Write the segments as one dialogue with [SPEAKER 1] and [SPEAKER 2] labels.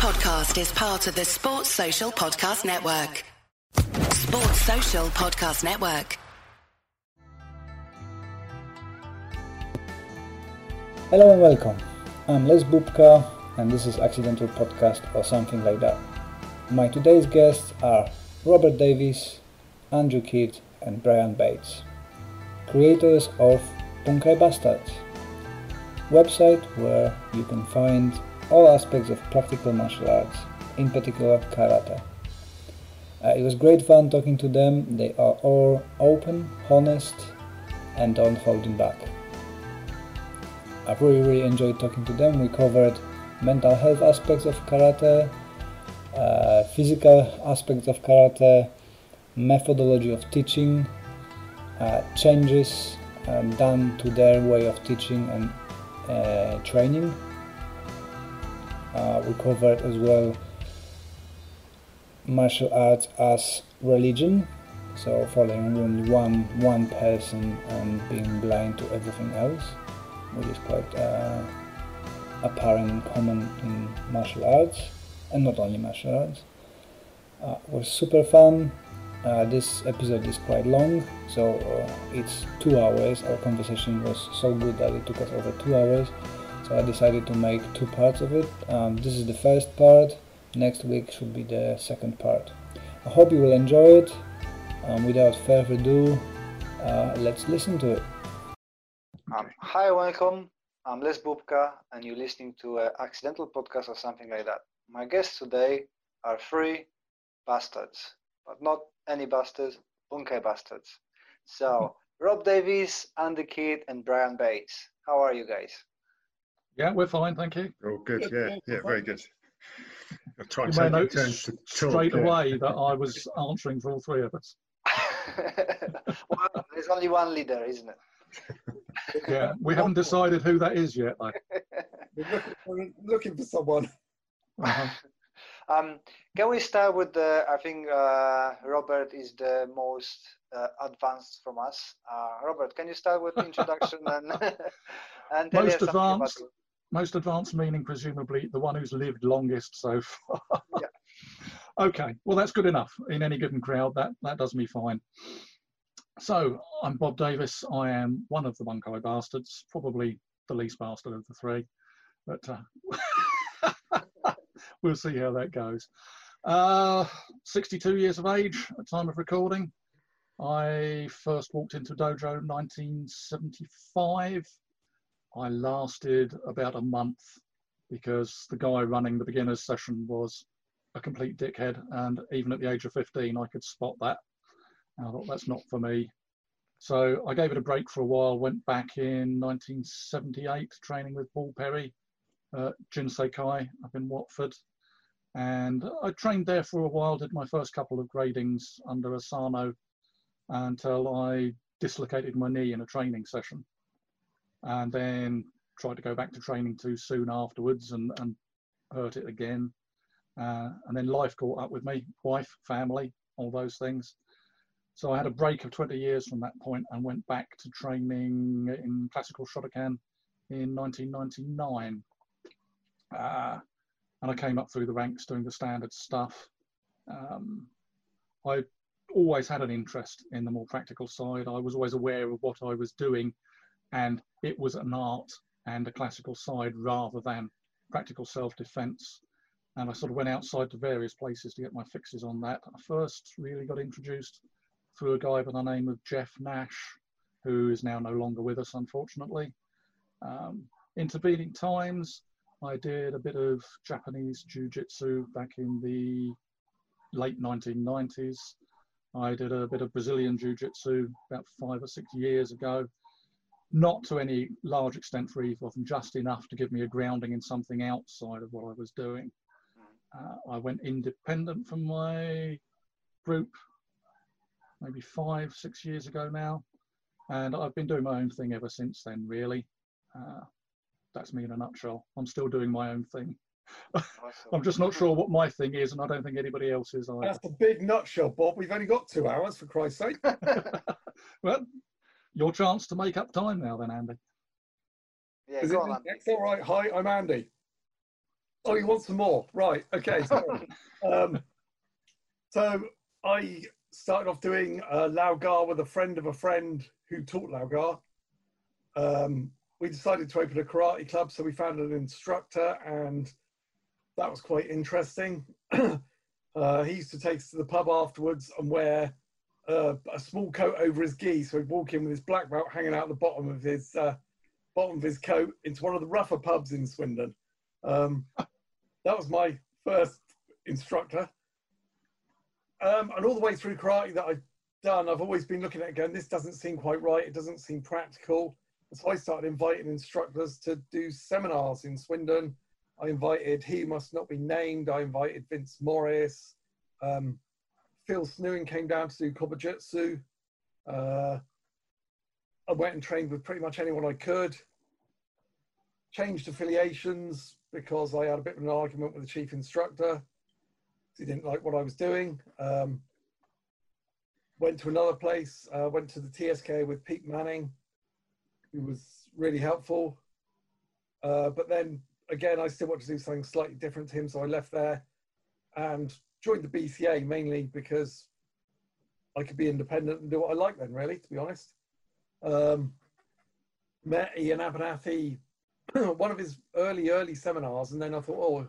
[SPEAKER 1] podcast is part of the Sports Social Podcast Network. Sports Social Podcast Network.
[SPEAKER 2] Hello and welcome. I'm Les Bubka, and this is Accidental Podcast or something like that. My today's guests are Robert Davis, Andrew Kidd, and Brian Bates, creators of Bunkai Bastards, website where you can find all aspects of practical martial arts, in particular karate. Uh, it was great fun talking to them. They are all open, honest, and don't hold holding back. I've really, really enjoyed talking to them. We covered mental health aspects of karate, uh, physical aspects of karate, methodology of teaching, uh, changes uh, done to their way of teaching and uh, training. Uh, we covered as well martial arts as religion, so following only one one person and being blind to everything else, which is quite uh, apparent and common in martial arts, and not only martial arts. Uh, was super fun. Uh, this episode is quite long, so uh, it's two hours. Our conversation was so good that it took us over two hours. So I decided to make two parts of it. Um, this is the first part. Next week should be the second part. I hope you will enjoy it. Um, without further ado, uh, let's listen to it.
[SPEAKER 3] Um, hi, welcome. I'm Les Bubka, and you're listening to an accidental podcast or something like that. My guests today are three bastards, but not any bastards, bunkai bastards. So, Rob Davis, Andy Kidd, and Brian Bates. How are you guys?
[SPEAKER 4] Yeah, we're fine, thank you.
[SPEAKER 5] Oh, good. Yeah, yeah, very good. I'll try
[SPEAKER 4] You may notice
[SPEAKER 5] turn to talk,
[SPEAKER 4] straight
[SPEAKER 5] yeah.
[SPEAKER 4] away that I was answering for all three of us.
[SPEAKER 3] well, there's only one leader, isn't it?
[SPEAKER 4] Yeah, we haven't decided who that is yet, though.
[SPEAKER 6] We're looking, we're looking for someone.
[SPEAKER 4] Uh-huh.
[SPEAKER 3] Um, can we start with the? I think uh, Robert is the most uh, advanced from us. Uh, Robert, can you start with the introduction and and tell
[SPEAKER 4] Most
[SPEAKER 3] us something about
[SPEAKER 4] advanced? Most advanced meaning, presumably, the one who's lived longest so far.
[SPEAKER 3] Yeah.
[SPEAKER 4] okay, well, that's good enough. In any given crowd, that, that does me fine. So, I'm Bob Davis. I am one of the Bunkai bastards, probably the least bastard of the three. But uh, we'll see how that goes. Uh, 62 years of age at time of recording. I first walked into dojo in 1975. I lasted about a month because the guy running the beginner's session was a complete dickhead, and even at the age of 15, I could spot that. And I thought that's not for me. So I gave it a break for a while. Went back in 1978, training with Paul Perry, uh, Jinsei Kai up in Watford, and I trained there for a while. Did my first couple of gradings under Asano until I dislocated my knee in a training session and then tried to go back to training too soon afterwards and, and hurt it again. Uh, and then life caught up with me, wife, family, all those things. So I had a break of 20 years from that point and went back to training in classical Shotokan in 1999. Uh, and I came up through the ranks doing the standard stuff. Um, I always had an interest in the more practical side. I was always aware of what I was doing, and it was an art and a classical side rather than practical self-defense. And I sort of went outside to various places to get my fixes on that. I first really got introduced through a guy by the name of Jeff Nash, who is now no longer with us, unfortunately. Um, intervening times, I did a bit of Japanese jiu-jitsu back in the late 1990s. I did a bit of Brazilian jiu-jitsu about five or six years ago, not to any large extent for either of them, just enough to give me a grounding in something outside of what I was doing. Uh, I went independent from my group maybe five, six years ago now, and I've been doing my own thing ever since then, really. Uh, that's me in a nutshell. I'm still doing my own thing. I'm just not sure what my thing is, and I don't think anybody else is either.
[SPEAKER 6] That's a big nutshell, Bob. We've only got two hours, for Christ's sake.
[SPEAKER 4] well, your chance to make up time now, then, Andy.
[SPEAKER 3] Yeah,
[SPEAKER 6] Is
[SPEAKER 3] go
[SPEAKER 6] it
[SPEAKER 3] on, Andy.
[SPEAKER 6] next? All right. Hi, I'm Andy. Oh, you want some more? Right. Okay. So, um, so I started off doing uh, Lau Gar with a friend of a friend who taught Lau Gar. Um, we decided to open a karate club, so we found an instructor, and that was quite interesting. uh, he used to take us to the pub afterwards and wear uh, a small coat over his gi, so he'd walk in with his black belt hanging out the bottom of his uh, bottom of his coat into one of the rougher pubs in Swindon. Um, that was my first instructor. Um, and all the way through karate that I've done, I've always been looking at going, this doesn't seem quite right. It doesn't seem practical. So I started inviting instructors to do seminars in Swindon. I invited He Must Not Be Named. I invited Vince Morris. Um, Phil Snewing came down to do Kobujutsu. Uh, I went and trained with pretty much anyone I could. Changed affiliations because I had a bit of an argument with the chief instructor. He didn't like what I was doing. Um, went to another place, uh, went to the TSK with Pete Manning, who was really helpful. Uh, but then again, I still want to do something slightly different to him, so I left there and joined the BCA mainly because I could be independent and do what I like then, really, to be honest. Um, met Iain Abernethy, one of his early, early seminars, and then I thought, oh,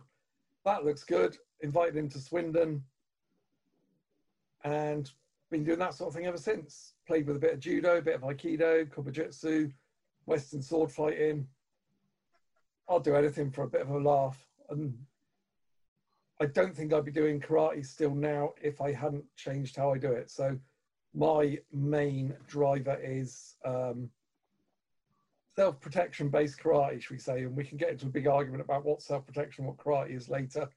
[SPEAKER 6] that looks good. Invited him to Swindon and been doing that sort of thing ever since. Played with a bit of judo, a bit of aikido, kobujutsu, western sword fighting. I'll do anything for a bit of a laugh. And I don't think I'd be doing karate still now if I hadn't changed how I do it. So my main driver is um, self-protection based karate, should we say, and we can get into a big argument about what self-protection, what karate is later.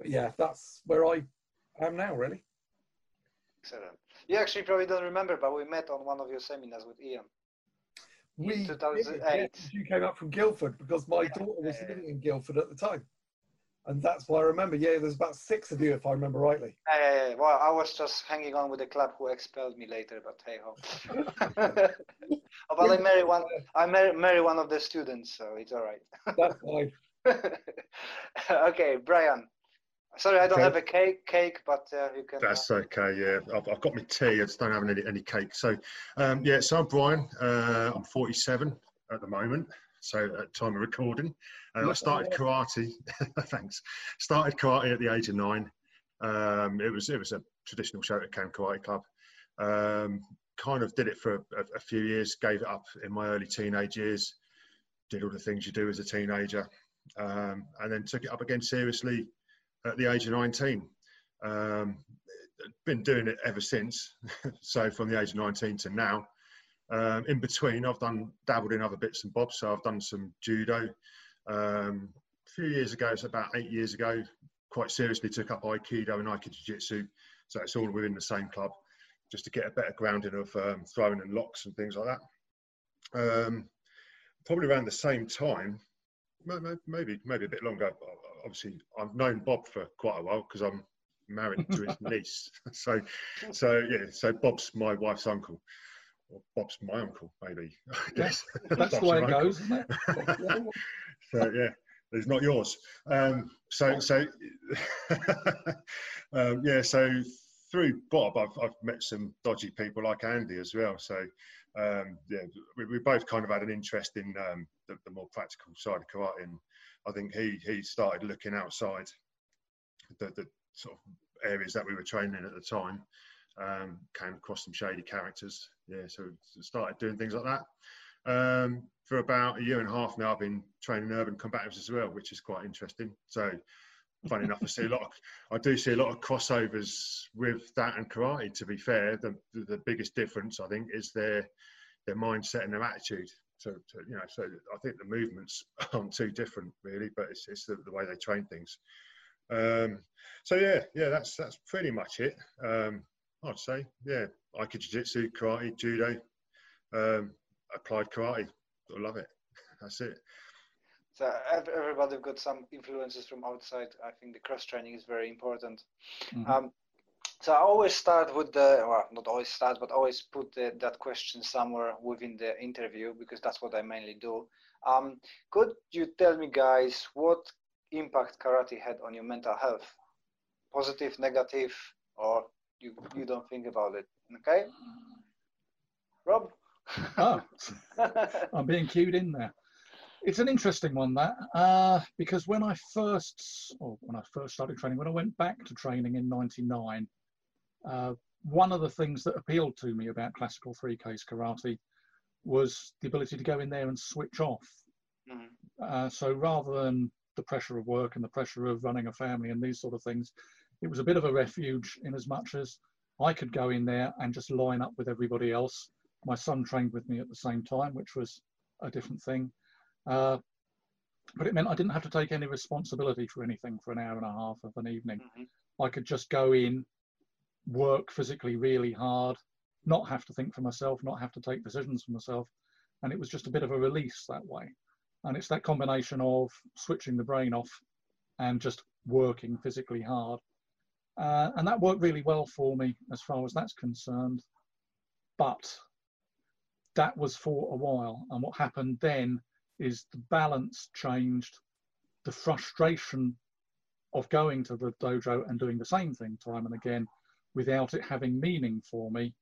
[SPEAKER 6] But yeah, that's where I am now, really.
[SPEAKER 3] Excellent. You actually probably don't remember, but we met on one of your seminars with Ian.
[SPEAKER 6] We
[SPEAKER 3] 2008.
[SPEAKER 6] did, you came up from Guildford because my
[SPEAKER 3] Yeah,
[SPEAKER 6] daughter was
[SPEAKER 3] yeah,
[SPEAKER 6] living in Guildford at the time. And that's why I remember, yeah, there's about six of you, if I remember rightly.
[SPEAKER 3] Yeah, yeah, yeah. Well, I was just hanging on with the club who expelled me later, but hey ho. oh, but I marry one. I marry, marry one of the students, so it's all right.
[SPEAKER 6] That's why.
[SPEAKER 3] okay, Brian. Sorry, I don't
[SPEAKER 5] Okay.
[SPEAKER 3] have a cake, cake, but uh, you can.
[SPEAKER 5] That's okay. Yeah, I've, I've got my tea. I just don't have any, any cake. So, um, yeah. So I'm Brian. Uh, I'm 47 at the moment. So at time of recording, uh, I started karate. thanks. Started karate at the age of nine. Um, it was it was a traditional Shotokan karate club. Um, kind of did it for a, a few years. Gave it up in my early teenage years. Did all the things you do as a teenager, um, and then took it up again seriously at the age of 19. Um, been doing it ever since. so from the age of 19 to now. Um, in between, I've done dabbled in other bits and bobs. So I've done some judo. Um, a few years ago, it's about eight years ago, quite seriously took up Aikido and Aikido Jiu-Jitsu. So it's all within the same club, just to get a better grounding of um, throwing and locks and things like that. Um, probably around the same time, ma- ma- maybe maybe a bit longer. Obviously, I've known Bob for quite a while because I'm married to his niece. So, so yeah, so Bob's my wife's uncle. Or Bob's my uncle, maybe. I guess.
[SPEAKER 4] That's the way it
[SPEAKER 5] uncle.
[SPEAKER 4] goes, isn't it?
[SPEAKER 5] so yeah, it's not yours. Um, so so um, yeah, so through Bob, I've I've met some dodgy people like Andy as well. So um, yeah, we, we both kind of had an interest in um, the, the more practical side of karate, and I think he he started looking outside the, the sort of areas that we were training in at the time. Um, came across some shady characters, yeah. So started doing things like that. Um, for about a year and a half now, I've been training urban combatives as well, which is quite interesting. So, funny enough, I see a lot. Of, I do see a lot of crossovers with that and karate. To be fair, the the, the biggest difference I think is their their mindset and their attitude. So, to, you know, so I think the movements aren't too different really, but it's it's the, the way they train things. Um, so yeah, yeah, that's that's pretty much it. Um, I'd say, yeah, Aikido Jiu-Jitsu, karate, judo, um, applied karate. I love it. That's it.
[SPEAKER 3] So everybody got some influences from outside. I think the cross training is very important.
[SPEAKER 4] Mhm.
[SPEAKER 3] Um, so I always start with the, well, not always start, but always put the, that question somewhere within the interview because that's what I mainly do. Um, could you tell me, guys, what impact karate had on your mental health? Positive, negative, or you you don't think about it? Okay, Rob.
[SPEAKER 4] Oh, I'm being cued in there. It's an interesting one that uh, because when I first, or when I first started training, when I went back to training in '99, uh, one of the things that appealed to me about classical three case karate was the ability to go in there and switch off.
[SPEAKER 3] Mhm.
[SPEAKER 4] Uh, so rather than the pressure of work and the pressure of running a family and these sort of things, it was a bit of a refuge in as much as I could go in there and just line up with everybody else. My son trained with me at the same time, which was a different thing. Uh, but it meant I didn't have to take any responsibility for anything for an hour and a half of an evening.
[SPEAKER 3] Mhm.
[SPEAKER 4] I could just go in, work physically really hard, not have to think for myself, not have to take decisions for myself. And it was just a bit of a release that way. And it's that combination of switching the brain off and just working physically hard. Uh, and that worked really well for me as far as that's concerned. But that was for a while. And what happened then is the balance changed. The frustration of going to the dojo and doing the same thing time and again without it having meaning for me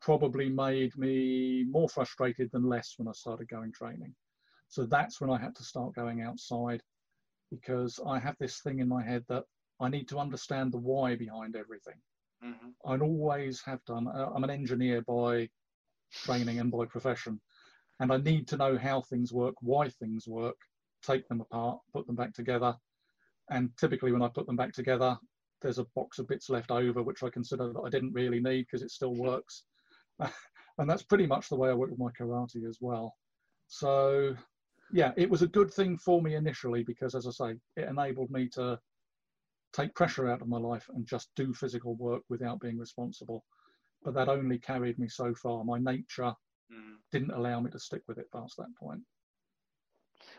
[SPEAKER 4] probably made me more frustrated than less when I started going training. So that's when I had to start going outside because I have this thing in my head that I need to understand the why behind everything.
[SPEAKER 3] Mhm.
[SPEAKER 4] I always have done. Uh, I'm an engineer by training and by profession, and I need to know how things work, why things work, take them apart, put them back together. And typically, when I put them back together, there's a box of bits left over, which I consider that I didn't really need because it still works. and that's pretty much the way I work with my karate as well. So, yeah, it was a good thing for me initially because, as I say, it enabled me to take pressure out of my life and just do physical work without being responsible. But that only carried me so far. My nature
[SPEAKER 3] Mhm.
[SPEAKER 4] didn't allow me to stick with it past that point.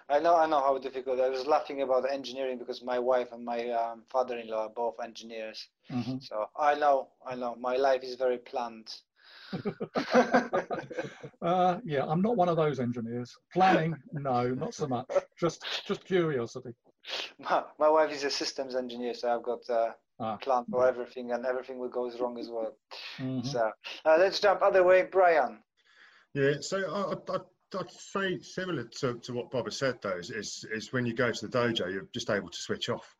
[SPEAKER 3] I know, I know how difficult. I was laughing about engineering because my wife and my um, father-in-law are both engineers.
[SPEAKER 4] Mhm.
[SPEAKER 3] So I know, I know. My life is very planned.
[SPEAKER 4] Uh, yeah, I'm not one of those engineers. Planning, no, not so much. Just, just curiosity.
[SPEAKER 3] my, my wife is a systems engineer, so I've got a
[SPEAKER 4] Ah.
[SPEAKER 3] plan for everything, and everything will goes wrong as well.
[SPEAKER 4] Mhm.
[SPEAKER 3] So uh, let's jump other way, Brian.
[SPEAKER 5] Yeah, so I, I, I- I'd say similar to, to what Bob has said though is, is is when you go to the dojo, you're just able to switch off,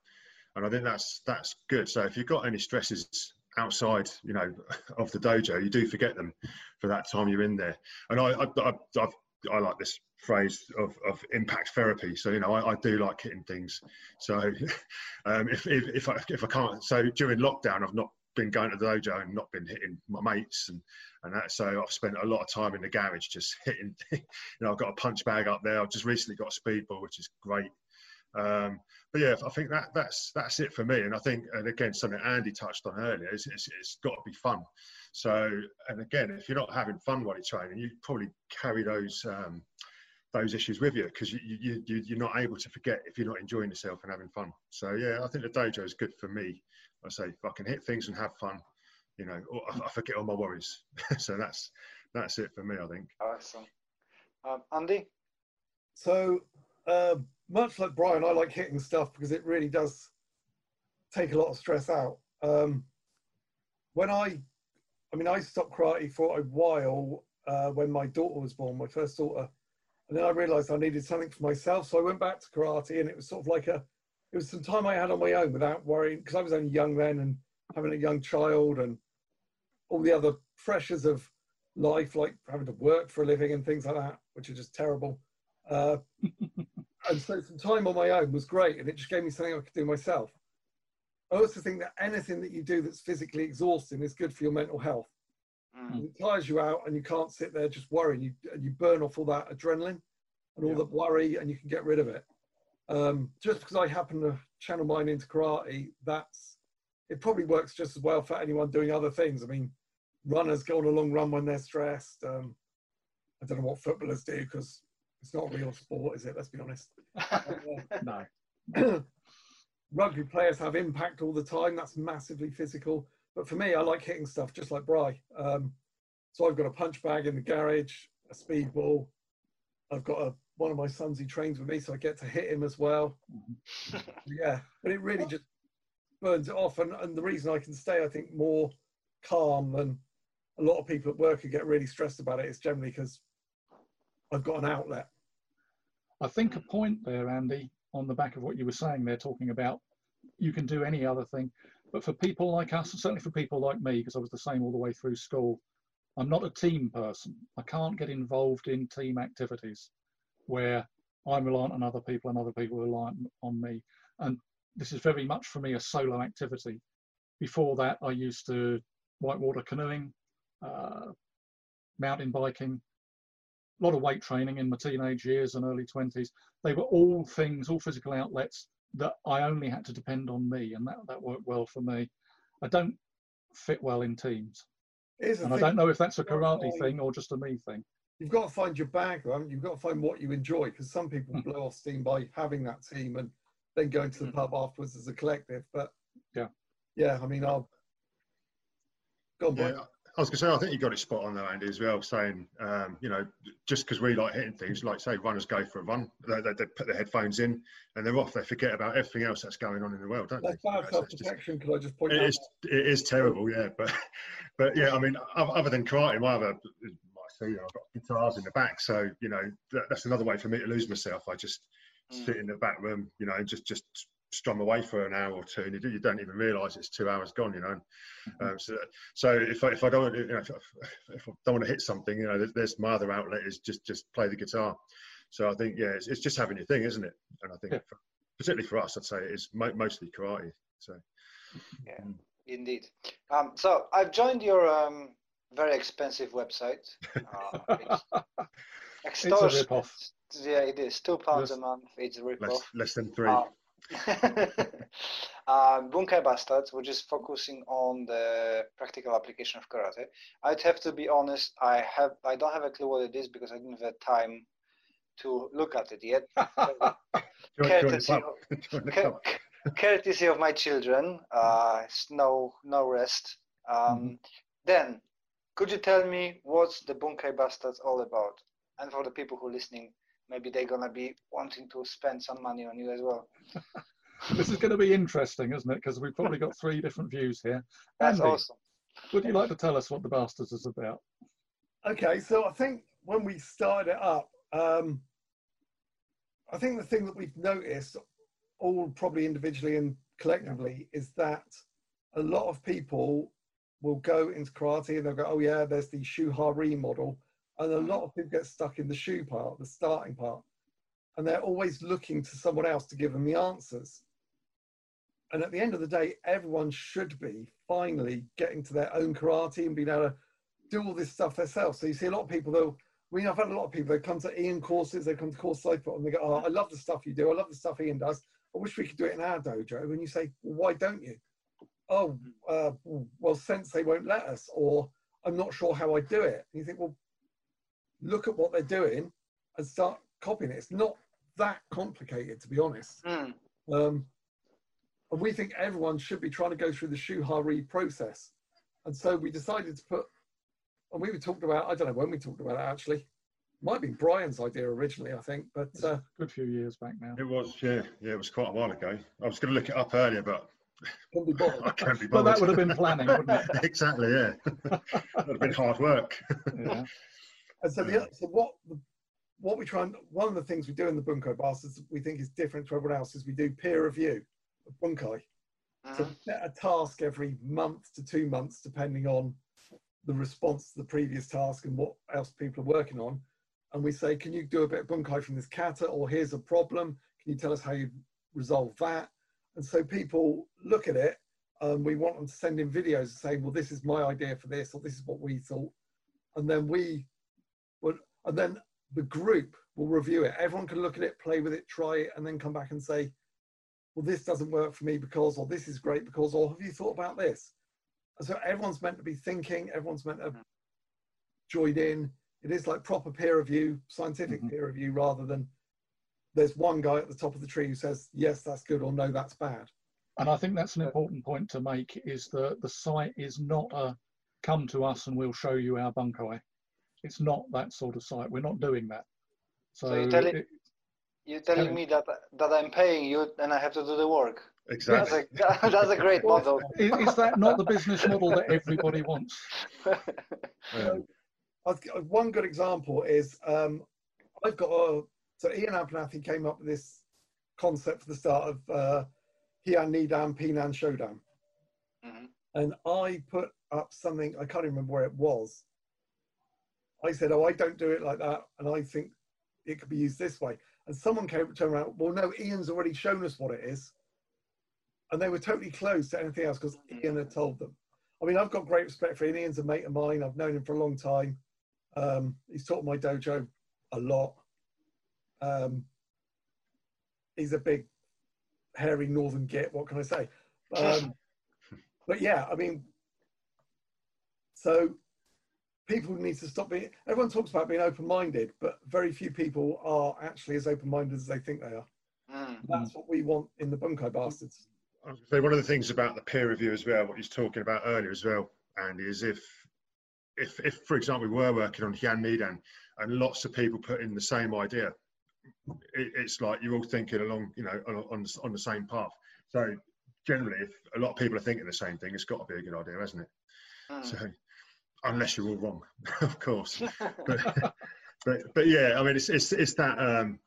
[SPEAKER 5] and I think that's that's good. So if you've got any stresses outside, you know, of the dojo, you do forget them for that time you're in there. And I I, I, I've, I like this phrase of, of impact therapy. So you know, I, I do like hitting things. So um, if, if if I if I can't, so during lockdown, I've not been going to the dojo and not been hitting my mates and and that so I've spent a lot of time in the garage just hitting you know I've got a punch bag up there I've just recently got a speedball which is great um, but yeah I think that that's that's it for me and I think and again something Andy touched on earlier is it's, it's got to be fun so and again if you're not having fun while you're training you probably carry those um, those issues with you because you, you, you, you're not able to forget if you're not enjoying yourself and having fun. So yeah, I think the dojo is good for me. I say if I can hit things and have fun, you know, or I, I forget all my worries. so that's that's it for me. I think.
[SPEAKER 3] Awesome. Um, Andy?
[SPEAKER 6] So, uh, much like Brian, I like hitting stuff because it really does take a lot of stress out. Um, when I, I mean, I stopped karate for a while uh, when my daughter was born, my first daughter, and then I realised I needed something for myself. So I went back to karate, and it was sort of like a, it was some time I had on my own without worrying because I was only young then and having a young child and all the other pressures of life, like having to work for a living and things like that, which are just terrible. Uh, and so some time on my own was great, and it just gave me something I could do myself. I also think that anything that you do that's physically exhausting is good for your mental health.
[SPEAKER 3] Mm.
[SPEAKER 6] It tires you out, and you can't sit there just worrying. You and you burn off all that adrenaline and all
[SPEAKER 5] Yeah.
[SPEAKER 6] the worry, and you can get rid of it. Um, just because I happen to channel mine into karate, that's it. Probably works just as well for anyone doing other things. I mean, runners go on a long run when they're stressed. Um, I don't know what footballers do because it's not real sport, is it? Let's be honest.
[SPEAKER 4] No.
[SPEAKER 6] rugby players have impact all the time. That's massively physical. But for me, I like hitting stuff just like Bry. Um, so I've got a punch bag in the garage, a speedball. I've got a one of my sons who trains with me, so I get to hit him as well. yeah, but it really just burns it off. And, and the reason I can stay, I think, more calm than a lot of people at work who get really stressed about it is generally because I've got an outlet.
[SPEAKER 4] I think a point there, Andy, on the back of what you were saying there, talking about you can do any other thing. But for people like us, certainly for people like me, because I was the same all the way through school, I'm not a team person. I can't get involved in team activities where I'm reliant on other people and other people are reliant on me. And this is very much for me a solo activity. Before that, I used to whitewater canoeing, uh, mountain biking, lot of weight training in my teenage years and early 20s. They were all things, all physical outlets that I only had to depend on me, and that, that worked well for me. I don't fit well in teams. And thing. I don't know if that's a karate thing or just a me thing.
[SPEAKER 6] You've got to find your bag, right? You've got to find what you enjoy because some people hmm. blow off steam by having that team and then going to the hmm. pub afterwards as a collective. But
[SPEAKER 4] yeah,
[SPEAKER 6] yeah, I mean, I'll go on,
[SPEAKER 5] yeah, I was going to say, I think you got it spot on there, Andy, as well, saying, um, you know, just because we like hitting things, like say runners go for a run, they, they, they, put their headphones in and they're off. They forget about everything else that's going on in the world, don't
[SPEAKER 6] that's
[SPEAKER 5] they?
[SPEAKER 6] That's bad self-protection, could I just point
[SPEAKER 5] it
[SPEAKER 6] out?
[SPEAKER 5] Is, it is terrible, yeah. But, but yeah, I mean, other than karate, my other, see, I've got guitars in the back. So, you know, that, that's another way for me to lose myself. I just mm. sit in the back room, you know, and just, just strum away for an hour or two, and you, do, you don't even realise it's two hours gone. You know, mm-hmm. um, so so if I, if I don't you know, if, if, I don't want to hit something, you know, there's, there's, my other outlet is just just play the guitar. So I think yeah, it's, it's just having your thing, isn't it? And I think yeah. for, particularly for us, I'd say it's mo- mostly karate. So
[SPEAKER 3] yeah, mm. indeed. Um, so I've joined your um, very expensive website. Uh,
[SPEAKER 4] it's, it's a rip-off.
[SPEAKER 3] Yeah, it is two pounds a month. It's a rip-off.
[SPEAKER 5] Less, less than three. Uh,
[SPEAKER 3] uh, Bunkai Bastards, which is focusing on the practical application of karate. I'd have to be honest. I have I don't have a clue what it is because I didn't have time to look at it yet. courtesy, of, courtesy of my children. Uh, no no rest. Um, mm-hmm. Then, could you tell me what's the Bunkai Bastards all about? And for the people who are listening, maybe they're gonna be wanting to spend some money on you as well.
[SPEAKER 4] this is going to be interesting, isn't it? Because we've probably got three different views here.
[SPEAKER 3] That's Andy, awesome.
[SPEAKER 4] Would you like to tell us what the Bastards is about?
[SPEAKER 6] Okay, so I think when we started it up, um, I think the thing that we've noticed, all probably individually and collectively, is that a lot of people will go into karate and they'll go, "Oh yeah, there's the Shu Ha model," And a lot of people get stuck in the shoe part, the starting part. And they're always looking to someone else to give them the answers. And at the end of the day, everyone should be finally getting to their own karate and being able to do all this stuff themselves. So you see a lot of people though, I mean, I've had a lot of people that come to Ian courses, they come to course Cypher and they go, Oh, I love the stuff you do. I love the stuff Ian does. I wish we could do it in our dojo. And you say, well, why don't you? Oh, uh, well, since they won't let us, or I'm not sure how I do it. And you think, well, look at what they're doing and start copying it. It's not that complicated, to be honest. Mm. Um, and we think everyone should be trying to go through the Shu Ha process. And so we decided to put, and we were talked about, I don't know when we talked about it actually. Might be Brian's idea originally, I think, but uh, a
[SPEAKER 4] good few years back now.
[SPEAKER 5] It was, yeah, yeah, it was quite a while ago. I was going to look it up earlier, but
[SPEAKER 6] can be bothered. I
[SPEAKER 5] can't be bothered.
[SPEAKER 4] But that would have been planning, wouldn't it?
[SPEAKER 5] exactly, yeah. that would have been hard work.
[SPEAKER 6] yeah. And so, the, so what what we try and one of the things we do in the Bunkai Bastards we think is different to everyone else is we do peer review of Bunkai. Uh-huh. So set a task every month to two months, depending on the response to the previous task and what else people are working on. And we say, can you do a bit of Bunkai from this kata? Or here's a problem. Can you tell us how you resolve that? And so people look at it. and we want them to send in videos saying, well, this is my idea for this, or this is what we thought. And then we well, and then the group will review it. Everyone can look at it, play with it, try it, and then come back and say, well, this doesn't work for me because, or this is great because, or have you thought about this? And so everyone's meant to be thinking, everyone's meant to mm-hmm. join in. It is like proper peer review, scientific mm-hmm. peer review, rather than there's one guy at the top of the tree who says, yes, that's good, or no, that's bad.
[SPEAKER 4] And I think that's an important point to make is that the site is not a come to us and we'll show you our bunkai. It's not that sort of site. We're not doing that.
[SPEAKER 3] So, so you're, telling,
[SPEAKER 4] it,
[SPEAKER 3] You're telling me that that I'm paying you and I have to do the work.
[SPEAKER 5] Exactly.
[SPEAKER 3] That's a, that's a great model.
[SPEAKER 4] Is, is that not the business model that everybody wants?
[SPEAKER 6] I've one good example is um, I've got a so Iain Abernethy came up with this concept for the start of uh, Heian Nidan Pinan Shodan,
[SPEAKER 3] Mhm.
[SPEAKER 6] and I put up something I can't even remember where it was. I said, "Oh, I don't do it like that," and I think it could be used this way. And someone came turned around. Well, no, Ian's already shown us what it is, and they were totally closed to anything else because Ian had told them. I mean, I've got great respect for Ian. Ian's a mate of mine. I've known him for a long time. Um, he's taught my dojo a lot. Um, he's a big, hairy northern git. What can I say? Um, but yeah, I mean, so people need to stop being. Everyone talks about being open-minded, but very few people are actually as open-minded as they think they are.
[SPEAKER 3] Mm.
[SPEAKER 6] That's what we want in the bunkai bastards.
[SPEAKER 5] I was gonna say one of the things about the peer review as well, what you was talking about earlier as well, Andy, is if if if for example we were working on Heian Nidan and lots of people put in the same idea, it, it's like you're all thinking along, you know, on, on the- on the same path. So generally, if a lot of people are thinking the same thing, it's got to be a good idea, hasn't it?
[SPEAKER 3] Mm.
[SPEAKER 5] So unless you're all wrong, of course. But, but but yeah, I mean, it's it's it's that um,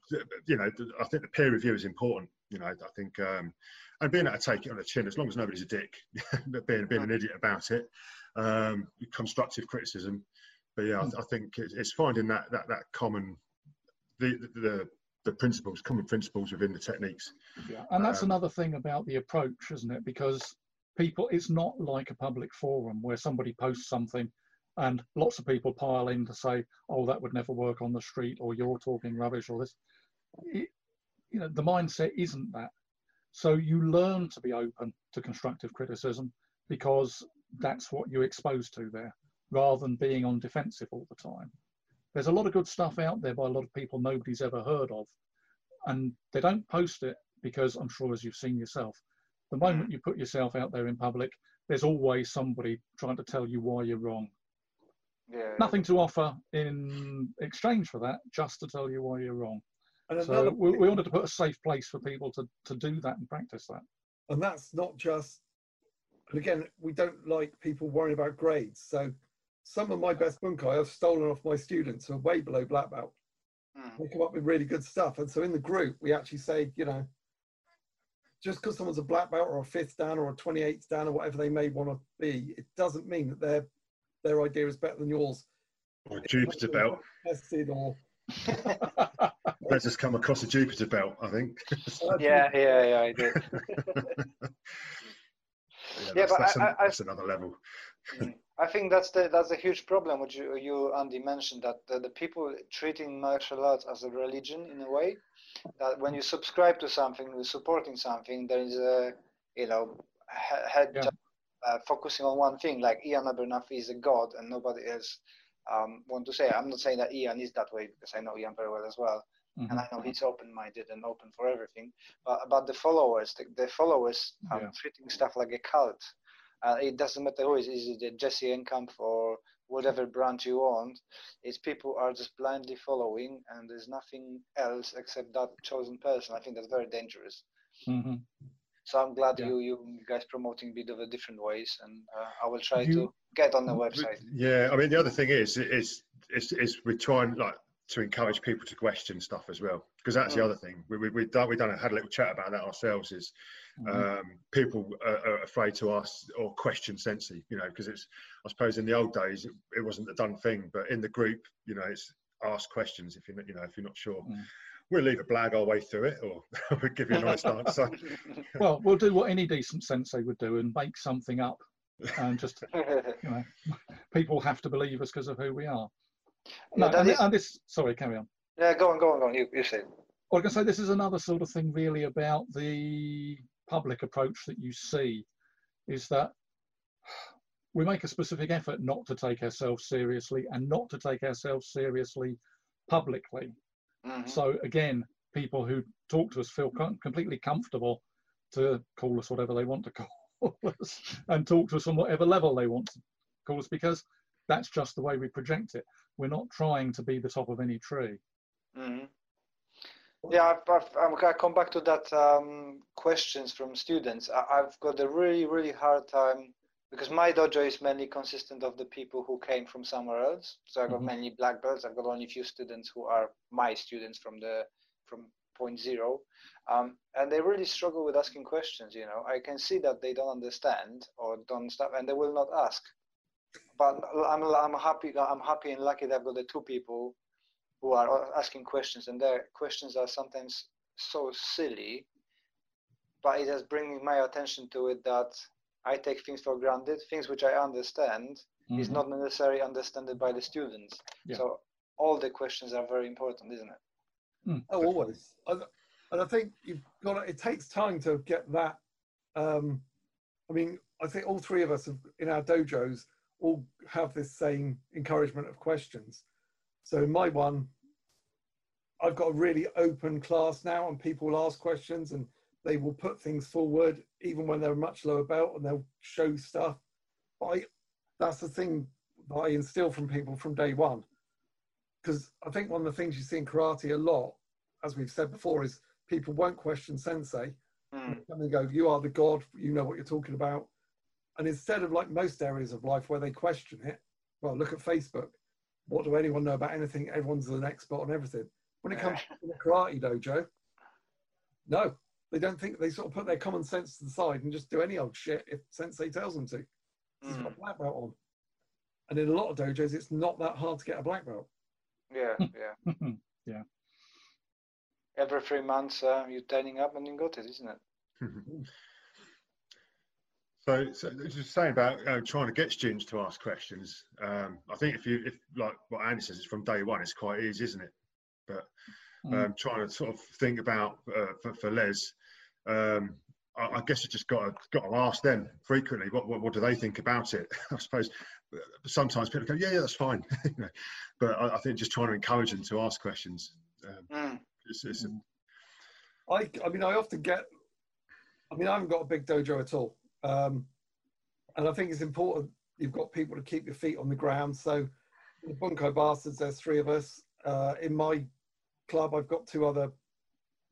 [SPEAKER 5] you know, I think the peer review is important. You know, I think um, and being able to take it on the chin, as long as nobody's a dick, but being being an idiot about it, um, constructive criticism. But yeah, I, I think it's, it's finding that that that common the the the principles, common principles within the techniques.
[SPEAKER 4] Yeah, and that's
[SPEAKER 5] Um,
[SPEAKER 4] another thing about the approach, isn't it? Because people, it's not like a public forum where somebody posts something and lots of people pile in to say, "Oh, that would never work on the street," or "You're talking rubbish," or this. It, you know, the mindset isn't that. So you learn to be open to constructive criticism because that's what you're exposed to there, rather than being on defensive all the time. There's a lot of good stuff out there by a lot of people nobody's ever heard of, and they don't post it because I'm sure, as you've seen yourself, the mm-hmm. moment you put yourself out there in public, there's always somebody trying to tell you why you're wrong.
[SPEAKER 3] Yeah.
[SPEAKER 4] Nothing to offer in exchange for that, just to tell you why you're wrong.
[SPEAKER 6] And
[SPEAKER 4] So
[SPEAKER 6] another
[SPEAKER 4] we, we wanted to put a safe place for people to, to do that and practice that.
[SPEAKER 6] and that's not just and again we don't like people worrying about grades so some of my best bunkai i've stolen off my students who are way below black belt
[SPEAKER 3] Mm.
[SPEAKER 6] they come up with really good stuff and so in the group we actually say you know just because someone's a black belt or a fifth dan or a 28th dan or whatever they may want to be it doesn't mean that their their idea is better than yours
[SPEAKER 5] Or Jupiter belt.
[SPEAKER 6] tested or
[SPEAKER 5] Let's just come across a Jupiter belt, I think.
[SPEAKER 3] Yeah, yeah, yeah, I did.
[SPEAKER 5] Yeah,
[SPEAKER 3] Yeah,
[SPEAKER 5] that's,
[SPEAKER 3] but
[SPEAKER 5] that's,
[SPEAKER 3] I-
[SPEAKER 5] an-
[SPEAKER 3] I- I-
[SPEAKER 5] that's another level.
[SPEAKER 3] I think that's the that's a huge problem which you, you Andy mentioned that the, the people treating martial arts as a religion in a way that when you subscribe to something, you're supporting something, there is a you know head
[SPEAKER 4] Yeah.
[SPEAKER 3] Uh, focusing on one thing. Like Iain Abernethy is a god, and nobody else um, want to say. I'm not saying that Ian is that way because I know Ian very well as well,
[SPEAKER 4] Mhm.
[SPEAKER 3] and I know he's open-minded and open for everything. But about the followers, the, the followers um,
[SPEAKER 4] Yeah.
[SPEAKER 3] treating stuff like a cult. Uh, it doesn't matter who is, is it a Jesse Enkamp or whatever brand you want. It's people are just blindly following, and there's nothing else except that chosen person. I think that's very dangerous.
[SPEAKER 4] Mhm.
[SPEAKER 3] So I'm glad
[SPEAKER 4] Yeah.
[SPEAKER 3] you you guys promoting a bit of a different ways, and uh, I will try
[SPEAKER 4] You-
[SPEAKER 3] to get on the website.
[SPEAKER 5] Yeah, I mean the other thing is is is, is we're trying like to encourage people to question stuff as well because that's the
[SPEAKER 3] Mm.
[SPEAKER 5] other thing we we we done we done had a little chat about that ourselves is
[SPEAKER 4] Mhm.
[SPEAKER 5] um, people are, are afraid to ask or question Sensei, you know, because it's I suppose in the old days it, it wasn't a done thing, but in the group, you know, it's ask questions if you're not, you know if you're not sure.
[SPEAKER 4] Mm.
[SPEAKER 5] We'll either blag our way through it or we'll give you a nice answer.
[SPEAKER 4] Well, we'll do what any decent sensei would do and make something up and just you know, people have to believe us because of who we are. No,
[SPEAKER 3] that
[SPEAKER 4] and,
[SPEAKER 3] is-
[SPEAKER 4] and this, sorry, carry on.
[SPEAKER 3] yeah, go on, go on, go on. You, you say.
[SPEAKER 4] Well, I can say this is another sort of thing really about the public approach that you see is that we make a specific effort not to take ourselves seriously and not to take ourselves seriously publicly.
[SPEAKER 3] Mhm.
[SPEAKER 4] So again, people who talk to us feel com- completely comfortable to call us whatever they want to call us and talk to us on whatever level they want to call us because that's just the way we project it. We're not trying to be the top of any tree.
[SPEAKER 3] Mhm. Yeah, I've, I've, I'm gonna come back to that um, questions from students. I, I've got a really, really hard time because my dojo is mainly consistent of the people who came from somewhere else. So I've got
[SPEAKER 4] Mhm.
[SPEAKER 3] mainly black belts. I've got only a few students who are my students from the from point zero, um, and they really struggle with asking questions. You know, I can see that they don't understand or don't stop, and they will not ask. But I'm I'm happy I'm happy and lucky that I've got the two people who are asking questions, and their questions are sometimes so silly, but it has bringing my attention to it that I take things for granted, things which I understand is
[SPEAKER 4] Mhm.
[SPEAKER 3] not necessarily understood by the students.
[SPEAKER 4] Yeah.
[SPEAKER 3] So all the questions are very important, isn't it?
[SPEAKER 6] Oh, always. And and I think you've got. to- It takes time to get that. Um, I mean, I think all three of us have, in our dojos all have this same encouragement of questions. So in my one, I've got a really open class now, and people will ask questions, and they will put things forward, even when they're much lower belt, and they'll show stuff. But I, that's the thing that I instill from people from day one because I think one of the things you see in karate a lot, as we've said before, is people won't question sensei.
[SPEAKER 3] Mm.
[SPEAKER 6] And they go, "You are the god. You know what you're talking about." And instead of like most areas of life where they question it, well, look at Facebook. What do anyone know about anything? Everyone's an expert on everything. When it comes to the karate dojo, no, they don't think they sort of put their common sense to the side and just do any old shit if sensei tells them to. He's got
[SPEAKER 3] Mm.
[SPEAKER 6] a black belt on. And in a lot of dojos, it's not that hard to get a black belt.
[SPEAKER 3] Yeah, yeah.
[SPEAKER 4] Yeah.
[SPEAKER 3] Every three months, uh, you're turning up and you got it, isn't it?
[SPEAKER 5] So, so just saying about uh, trying to get students to ask questions. Um, I think if you, if like what Andy says, it's from day one. It's quite easy, isn't it? But
[SPEAKER 4] Mm.
[SPEAKER 5] um, trying to sort of think about uh, for, for Les, um, I, I guess you just got to got to ask them frequently. What, what what do they think about it? I suppose uh, sometimes people go, yeah, yeah, that's fine. You know, but I, I think just trying to encourage them to ask questions. Um,
[SPEAKER 3] Mm.
[SPEAKER 5] it's, it's,
[SPEAKER 6] I, I mean, I often get, I mean, I haven't got a big dojo at all. Um, and I think it's important you've got people to keep your feet on the ground. So, the Bunkai Bastards, there's three of us. Uh, in my club, I've got two other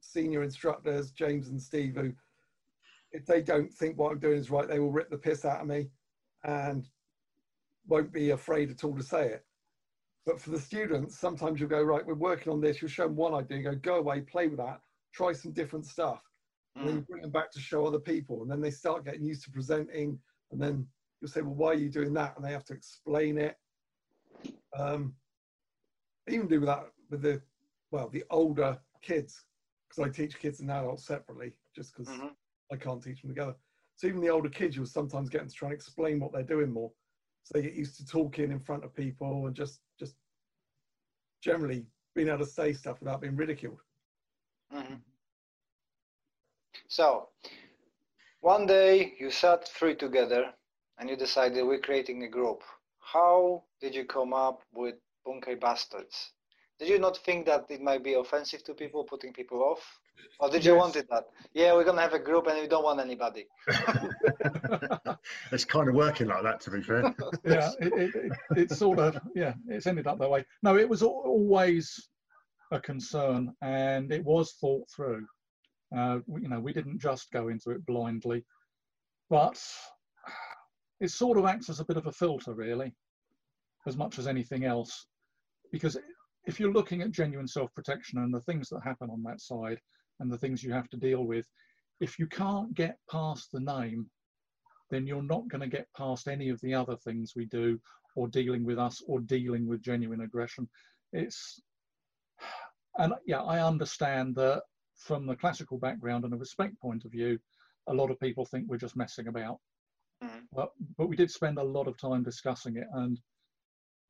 [SPEAKER 6] senior instructors, James and Steve, who, if they don't think what I'm doing is right, they will rip the piss out of me and won't be afraid at all to say it. But for the students, sometimes you'll go, right, we're working on this. You'll show them one idea, go, go away, play with that, try some different stuff. And then you
[SPEAKER 3] Mm.
[SPEAKER 6] bring them back to show other people. And then they start getting used to presenting. And then you'll say, well, why are you doing that? And they have to explain it. Um, even do that with the, well, the older kids, because I teach kids and adults separately, just because
[SPEAKER 3] Mhm.
[SPEAKER 6] I can't teach them together. So even the older kids, you'll sometimes get them to try and explain what they're doing more. So they get used to talking in front of people and just, just generally being able to say stuff without being ridiculed.
[SPEAKER 3] Mhm. So, one day you sat three together and you decided we're creating a group. How did you come up with Bunkai Bastards? Did you not think that it might be offensive to people, putting people off? Or did you
[SPEAKER 6] Yes.
[SPEAKER 3] want it that? Yeah, we're going to have a group and we don't want anybody.
[SPEAKER 5] it's kind of working like that, to be fair.
[SPEAKER 4] yeah, it, it, it, it's sort of yeah, it's ended up that way. No, it was always a concern, and it was thought through. Uh, you know, we didn't just go into it blindly, but it sort of acts as a bit of a filter, really, as much as anything else, because if you're looking at genuine self-protection and the things that happen on that side and the things you have to deal with, if you can't get past the name then you're not going to get past any of the other things we do or dealing with us or dealing with genuine aggression. It's, and yeah, I understand that from the classical background and a respect point of view, a lot of people think we're just messing about.
[SPEAKER 3] Mhm.
[SPEAKER 4] But, but we did spend a lot of time discussing it and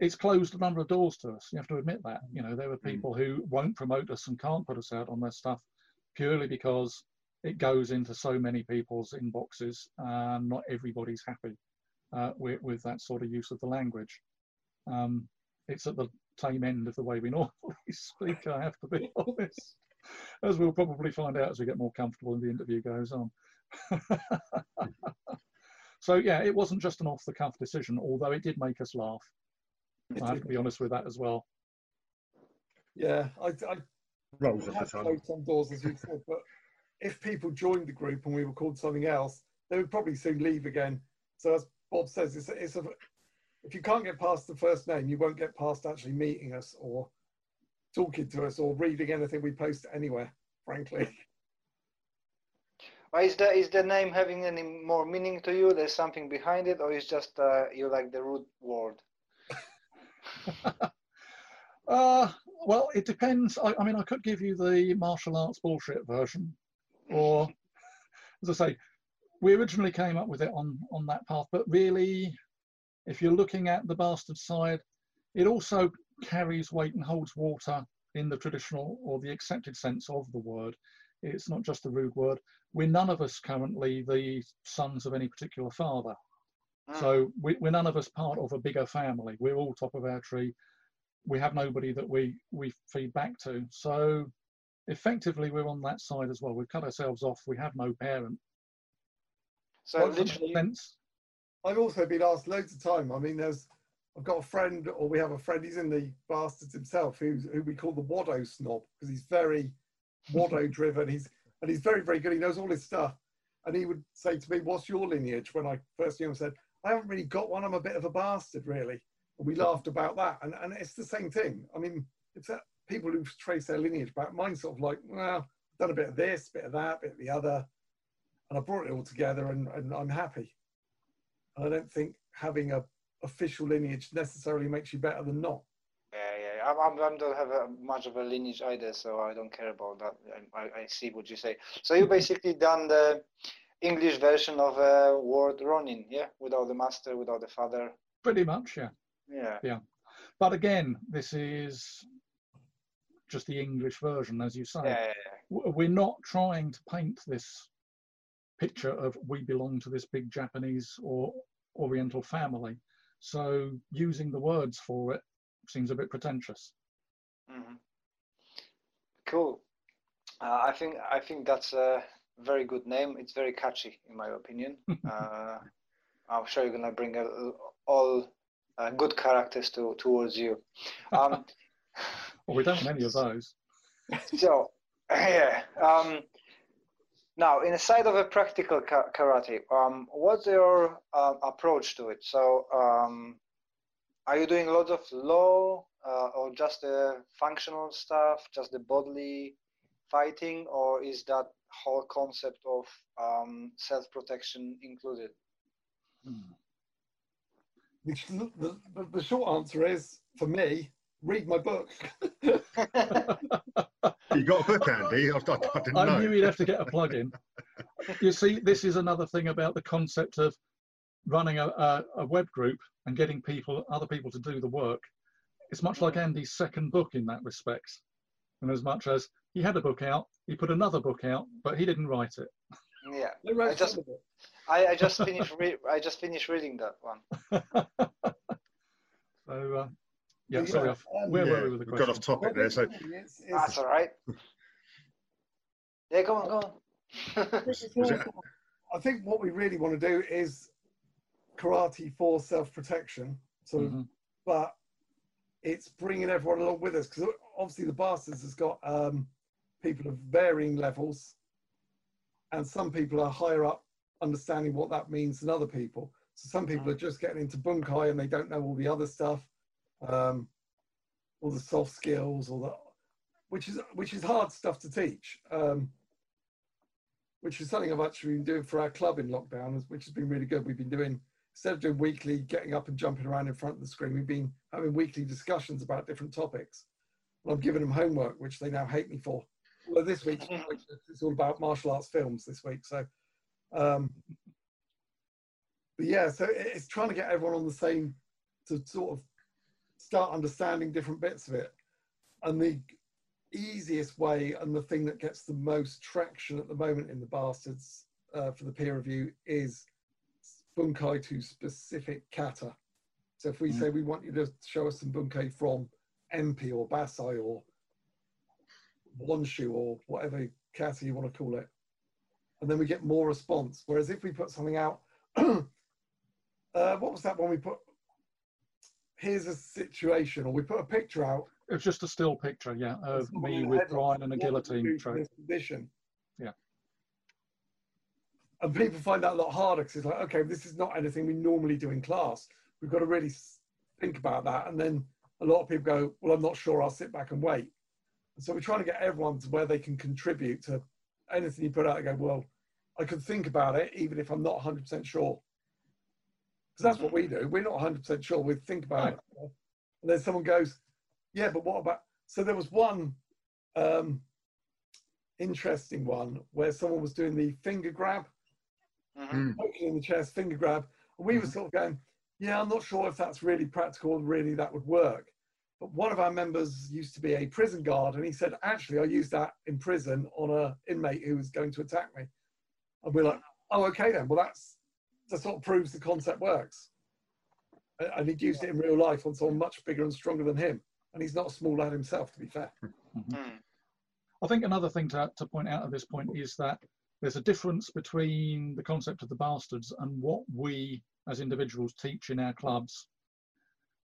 [SPEAKER 4] it's closed a number of doors to us. You have to admit that. You know, there are people who won't promote us and can't put us out on their stuff purely because it goes into so many people's inboxes and not everybody's happy uh, with, with that sort of use of the language. Um, it's at the tame end of the way we normally speak, I have to be honest, as we'll probably find out as we get more comfortable and the interview goes on. so yeah, it wasn't just an off the cuff decision, although it did make us laugh. I have to be honest with that as well.
[SPEAKER 6] Yeah, I, I,
[SPEAKER 5] Rolls
[SPEAKER 6] we
[SPEAKER 5] off the
[SPEAKER 6] have
[SPEAKER 5] tongue.
[SPEAKER 6] closed some doors, as you said, but if people joined the group and we were called something else, they would probably soon leave again. So as Bob says, it's, a, it's a, if you can't get past the first name, you won't get past actually meeting us or talking to us or reading anything we post anywhere, frankly.
[SPEAKER 3] Why is the is the name having any more meaning to you? There's something behind it, or is just uh, you like the root word?
[SPEAKER 4] Uh, well, it depends. I, I mean, I could give you the martial arts bullshit version, or as I say, we originally came up with it on on that path. But really, if you're looking at the bastard side, it also carries weight and holds water in the traditional or the accepted sense of the word. It's not just a rude word. We're none of us currently the sons of any particular father.
[SPEAKER 3] Mm.
[SPEAKER 4] So we, we're none of us part of a bigger family. We're all top of our tree. We have nobody that we we feed back to. So effectively, we're on that side as well. We've cut ourselves off. We have no parent.
[SPEAKER 3] so
[SPEAKER 6] Well,
[SPEAKER 4] Does that make
[SPEAKER 3] literally,
[SPEAKER 4] sense?
[SPEAKER 6] I've also been asked loads of time. I mean, there's, I've got a friend, or we have a friend. He's in the bastards himself, who's who we call the Wado snob because he's very Wado driven. He's and he's very very good. He knows all his stuff. And he would say to me, "What's your lineage?" When I first knew him, I said, "I haven't really got one. I'm a bit of a bastard, really." And we laughed about that, and and it's the same thing. I mean, it's that people who trace their lineage back. Mine's sort of like, well, I've done a bit of this, bit of that, bit of the other, and I brought it all together, and, and I'm happy. And I don't think having a official lineage necessarily makes you better than not.
[SPEAKER 3] yeah, yeah. I'm, I'm, I don't have a, much of a lineage either, so I don't care about that. I, I, I see what you say. So you basically done the English version of a uh, word Ronin, yeah, without the master, without the father.
[SPEAKER 4] Pretty much, yeah.
[SPEAKER 3] Yeah. Yeah.
[SPEAKER 4] But again, this is just the English version, as you say.
[SPEAKER 3] Yeah, yeah, yeah.
[SPEAKER 4] We're not trying to paint this picture of we belong to this big Japanese or Oriental family. So using the words for it seems a bit pretentious.
[SPEAKER 3] Mhm. Cool. Uh, I think I think that's a very good name. It's very catchy, in my opinion. uh, I'm sure you're gonna bring uh, all uh, good characters to towards you. Um,
[SPEAKER 4] Well, we don't want any of those.
[SPEAKER 3] so yeah. Um, now, in the side of a practical ka- karate, um, what's your um, approach to it? So, um, are you doing lots of law uh, or just the functional stuff, just the bodily fighting, or is that whole concept of um, self-protection included?
[SPEAKER 4] Hmm.
[SPEAKER 6] The, the, the short answer is, for me, read my book.
[SPEAKER 5] You got a book, Andy? I, I, I didn't
[SPEAKER 4] I knew he'd have to get a plug in. You see, this is another thing about the concept of running a, a, a web group and getting people, other people to do the work. It's much like Andy's second book in that respect. And as much as he had a book out, he put another book out, but he didn't write it.
[SPEAKER 3] Yeah,
[SPEAKER 6] I wrote
[SPEAKER 3] I just-
[SPEAKER 6] it.
[SPEAKER 3] I, I just finished. Re- I just finished reading that one.
[SPEAKER 4] So, uh, yeah,
[SPEAKER 6] But
[SPEAKER 4] sorry, off,
[SPEAKER 6] um,
[SPEAKER 4] where
[SPEAKER 5] Yeah,
[SPEAKER 4] were we with the
[SPEAKER 5] we got off topic there. So
[SPEAKER 6] It's- it's-
[SPEAKER 3] That's all right. Yeah, go on, go on.
[SPEAKER 6] Was
[SPEAKER 5] Was it-
[SPEAKER 6] I think what we really want to do is karate for self-protection. So,
[SPEAKER 4] Mhm.
[SPEAKER 6] but it's bringing everyone along with us because obviously the Bastards has got um, people of varying levels, and some people are higher up, understanding what that means than other people. So some people are just getting into bunkai and they don't know all the other stuff, um, all the soft skills, all that, which is which is hard stuff to teach. Um, which is something I've actually been doing for our club in lockdown, which has been really good. We've been doing instead of doing weekly, getting up and jumping around in front of the screen, we've been having weekly discussions about different topics. And I've given them homework, which they now hate me for. Well, this week it's all about martial arts films this week. So, um, but yeah, so it's trying to get everyone on the same to sort of start understanding different bits of it. And the easiest way and the thing that gets the most traction at the moment in the Bastards uh, for the peer review is bunkai to specific kata. So if we
[SPEAKER 4] Mm.
[SPEAKER 6] say we want you to show us some bunkai from Empi or Bassai or Wanshu or whatever kata you want to call it, and then we get more response. Whereas if we put something out, uh, what was that one we put? here's a situation, or we put a picture out
[SPEAKER 4] It was just a still picture, yeah, of me with Brian and a
[SPEAKER 6] what would you
[SPEAKER 4] guillotine
[SPEAKER 6] do for
[SPEAKER 4] tray.
[SPEAKER 6] this position.
[SPEAKER 4] Yeah.
[SPEAKER 6] And people find that a lot harder because it's like, okay, this is not anything we normally do in class. We've got to really think about that. And then a lot of people go, well, I'm not sure. I'll sit back and wait. So we're trying to get everyone to where they can contribute to anything you put out. and go, well, I can think about it even if I'm not 100% sure. Because that's what we do. We're not 100% sure. We think about it. And then someone goes, yeah, but what about? So there was one um, interesting one where someone was doing the finger grab,
[SPEAKER 3] Mhm.
[SPEAKER 5] Mm.
[SPEAKER 6] poking in the chest, finger grab. And we were sort of going, yeah, I'm not sure if that's really practical and really that would work. But one of our members used to be a prison guard, and he said, actually, I used that in prison on a inmate who was going to attack me. And we're like, oh, okay then. Well, that's that sort of proves the concept works. And- And he'd used it in real life on someone much bigger and stronger than him. And he's not a small lad himself, to be fair.
[SPEAKER 3] Mm.
[SPEAKER 4] I think another thing to, to point out at this point is that there's a difference between the concept of the bastards and what we as individuals teach in our clubs.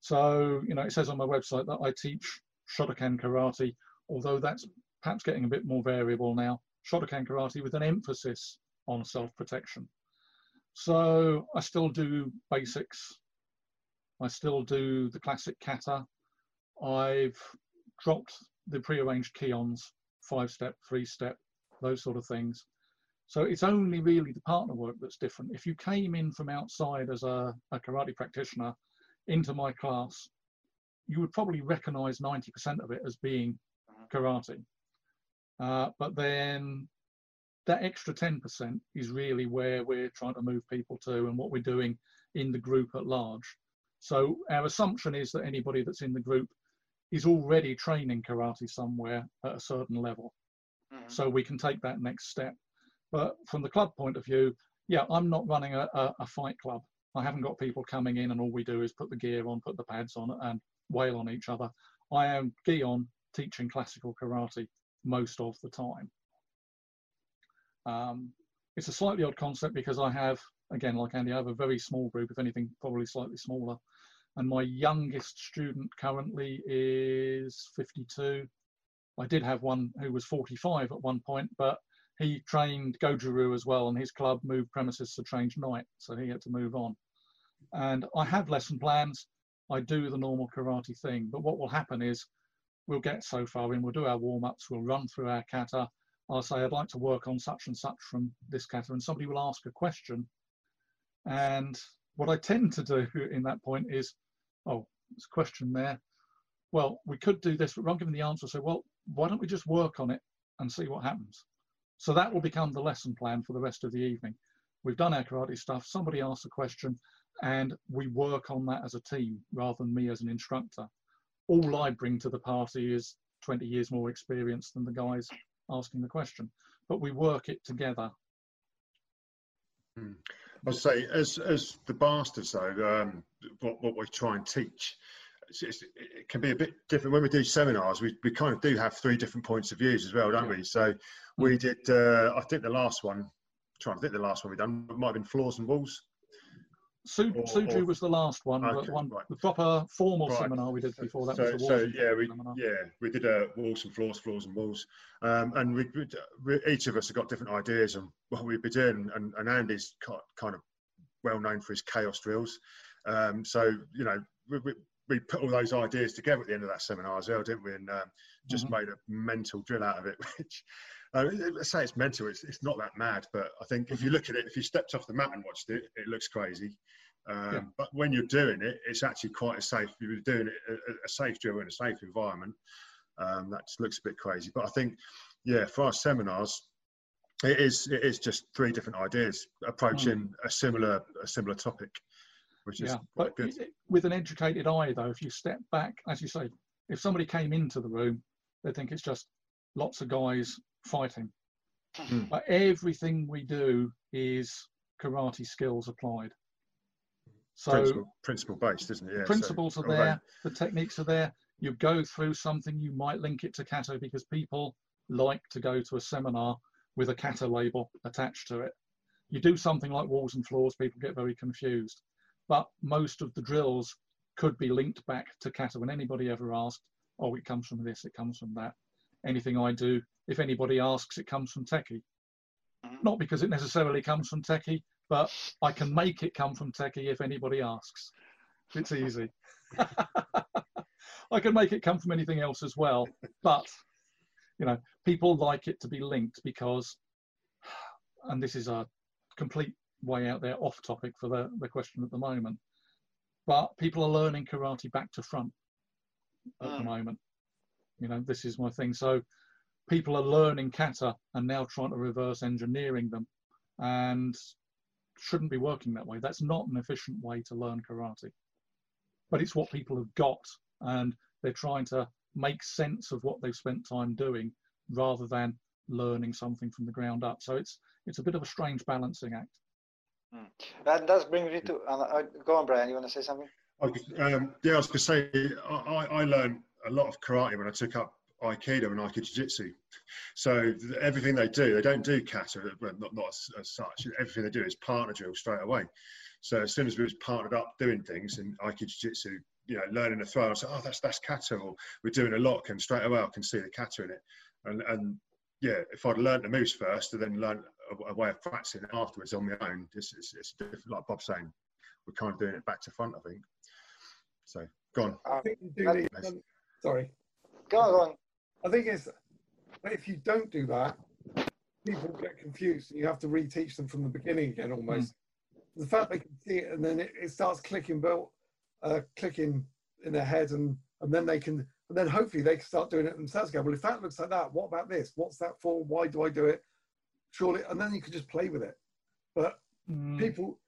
[SPEAKER 4] So, you know, it says on my website that I teach Shotokan karate, although that's perhaps getting a bit more variable now. Shotokan karate with an emphasis on self protection. So I still do basics. I still do the classic kata. I've dropped the prearranged kihons five step, three step, those sort of things. So it's only really the partner work that's different. If you came in from outside as a, a karate practitioner into my class, you would probably recognize 90% of it as being karate. Uh, but then that extra 10% is really where we're trying to move people to and what we're doing in the group at large. So our assumption is that anybody that's in the group is already training karate somewhere at a certain level.
[SPEAKER 3] Mhm.
[SPEAKER 4] So we can take that next step. But from the club point of view, yeah, I'm not running a, a, a fight club. I haven't got people coming in and all we do is put the gear on, put the pads on, and wail on each other. I am Gion teaching classical karate most of the time. Um, it's a slightly odd concept because I have, again, like Andy, I have a very small group, if anything, probably slightly smaller. And my youngest student currently is 52. I did have one who was 45 at one point, but he trained Goju-Ryu as well, and his club moved premises to change night, so he had to move on. And I have lesson plans. I do the normal karate thing, but what will happen is we'll get so far in, we'll do our warm ups, we'll run through our kata. I'll say, I'd like to work on such and such from this kata, and somebody will ask a question. And what I tend to do in that point is, oh, there's a question there. Well, we could do this, but than giving the answer, say, well, why don't we just work on it and see what happens? So that will become the lesson plan for the rest of the evening. We've done our karate stuff, somebody asks a question, and we work on that as a team rather than me as an instructor. All I bring to the party is 20 years more experience than the guys asking the question, but we work it together.
[SPEAKER 5] I'll say, as as the bastards though, um, what what we try and teach, it's, it's, it can be a bit different when we do seminars. We we kind of do have three different points of views as well, don't we? So we did. Uh, I think the last one. Trying to think the last one we done might have been floors and walls.
[SPEAKER 4] Su-
[SPEAKER 5] Or-
[SPEAKER 4] Suju
[SPEAKER 5] or-
[SPEAKER 4] was the last one,
[SPEAKER 5] Okay,
[SPEAKER 4] one
[SPEAKER 5] right.
[SPEAKER 4] the proper formal
[SPEAKER 5] Right.
[SPEAKER 4] seminar we did before that
[SPEAKER 5] so,
[SPEAKER 4] was the
[SPEAKER 5] so yeah, we
[SPEAKER 4] seminar.
[SPEAKER 5] yeah we did uh, walls and floors, floors and walls, um, and we, we, each of us have got different ideas on what we'd be doing. And, and Andy's ki- kind of well known for his chaos drills, um, so you know we, we, put all those ideas together at the end of that seminar as well, didn't we? And um, just
[SPEAKER 4] Mhm.
[SPEAKER 5] made a mental drill out of it, which. Uh, let's say it's mental. It's, it's not that mad, but I think if you look at it, if you stepped off the mat and watched it, it looks crazy. Um,
[SPEAKER 4] Yeah.
[SPEAKER 5] But when you're doing it, it's actually quite a safe. You're doing it a, a- safe drill in a safe environment. Um, that just looks a bit crazy. But I think, yeah, for our seminars, it is it is just three different ideas approaching a similar a similar topic, which is
[SPEAKER 4] yeah, but
[SPEAKER 5] good.
[SPEAKER 4] with an educated eye, though, if you step back, as you say, if somebody came into the room, they think it's just lots of guys fighting.
[SPEAKER 5] Hmm.
[SPEAKER 4] But everything we do is karate skills applied. So
[SPEAKER 5] principle, principle based, isn't it? Yeah, so
[SPEAKER 4] principles are
[SPEAKER 5] although-
[SPEAKER 4] there, the techniques are there. You go through something, you might link it to kata because people like to go to a seminar with a kata label attached to it. You do something like walls and floors, people get very confused. But most of the drills could be linked back to kata when anybody ever asked oh it comes from this it comes from that anything i do if anybody asks it comes from Tekki
[SPEAKER 3] Mhm.
[SPEAKER 4] not because it necessarily comes from Tekki but i can make it come from Tekki if anybody asks. It's easy. I can make it come from anything else as well but you know people like it to be linked because and this is a complete way out there off topic for the, the question at the moment. But people are learning karate back to front at the
[SPEAKER 3] Mm.
[SPEAKER 4] moment. You know this is my thing. So people are learning kata and now trying to reverse engineering them and shouldn't be working that way. That's not an efficient way to learn karate. But it's what people have got and they're trying to make sense of what they've spent time doing rather than learning something from the ground up. So it's it's a bit of a strange balancing act
[SPEAKER 3] That does bring me to. Uh, go on, Brian. You want to say something?
[SPEAKER 5] Um, yeah, I was going to say, I, I- learned a lot of karate when I took up Aikido and Aikido Jiu-Jitsu. So th- everything they do, they don't do kata, not, not as, as such. Everything they do is partner drill straight away. So as soon as we was partnered up doing things in Aikido Jiu-Jitsu, you know, learning a throw, I said, oh, that's that's kata, or we're doing a lock, and straight away I can see the kata in it. And and yeah, if I'd learned the moves first and then learned a, a way of practicing it afterwards on my own, it's, it's, it's different. Like Bob's saying, we're kind of doing it back to front, I think. So, go on.
[SPEAKER 6] I think you do need. um, sorry.
[SPEAKER 3] Go on.
[SPEAKER 6] I think it's. If you don't do that, people get confused, and you have to reteach them from the beginning again, almost. The fact they can see it, and then it, it starts clicking, built, uh, clicking in their head, and and then they can, and then hopefully they can start doing it themselves. Go, well, if that looks like that, what about this? What's that for? Why do I do it? Surely, and then you can just play with it. But
[SPEAKER 4] Mm,
[SPEAKER 6] people.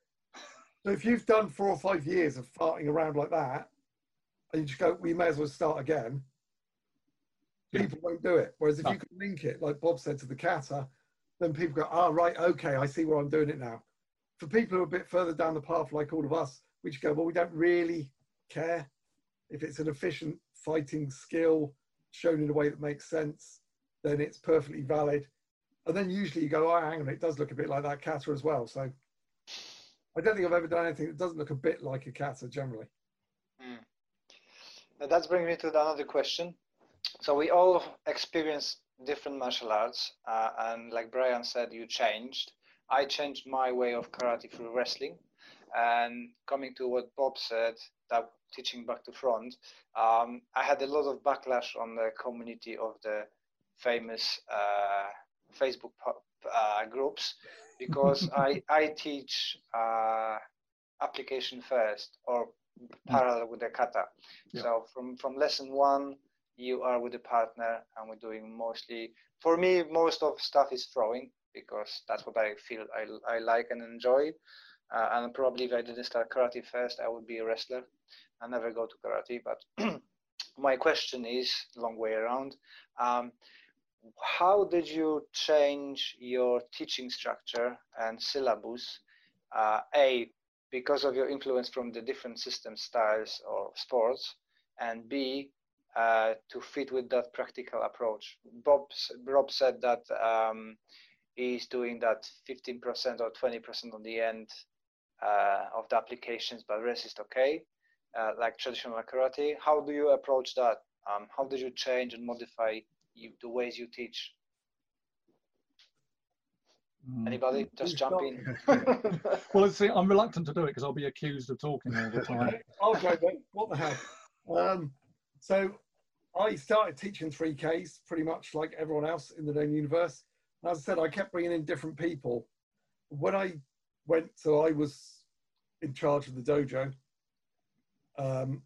[SPEAKER 6] So if you've done four or five years of farting around like that, and you just go, we may as well start again.
[SPEAKER 4] Yeah.
[SPEAKER 6] People won't do it. Whereas if
[SPEAKER 4] No.
[SPEAKER 6] you can link it, like Bob said to the kata, then people go, ah, right, okay, I see where I'm doing it now. For people who are a bit further down the path, like all of us, we just go, well, we don't really care if it's an efficient fighting skill shown in a way that makes sense. Then it's perfectly valid. And then usually you go, oh, hang on, it does look a bit like that kata as well. So I don't think I've ever done anything that doesn't look a bit like a kata generally.
[SPEAKER 3] Uh, That's bringing me to another question. So we all experience different martial arts, uh, and like Brian said, you changed. I changed my way of karate through wrestling, and coming to what Bob said, that teaching back to front, um, I had a lot of backlash on the community of the famous uh, Facebook uh, groups because I I teach uh, application first or parallel with the kata.
[SPEAKER 4] Yeah.
[SPEAKER 3] So from from lesson one, you are with a partner, and we're doing mostly. For me, most of stuff is throwing because that's what I feel I I like and enjoy. Uh, and probably if I didn't start karate first, I would be a wrestler. I never go to karate, but my question is long way around. Um, how did you change your teaching structure and syllabus? Uh, a because of your influence from the different system styles or sports, and B, uh, to fit with that practical approach. Bob, Rob said that um, he's doing that 15% or 20% on the end uh, of the applications, but rest is okay, uh, like traditional karate. How do you approach that? Um, how did you change and modify you, the ways you teach?
[SPEAKER 4] mm.
[SPEAKER 3] Anybody? Just
[SPEAKER 6] Who's
[SPEAKER 3] jump in.
[SPEAKER 4] Well, see, I'm reluctant to do it because I'll be accused of talking all the time.
[SPEAKER 6] I'll go then. What the hell? Um, so I started teaching 3Ks pretty much like everyone else in the known universe. And as I said, I kept bringing in different people. When I went, so I was in charge of the dojo, um,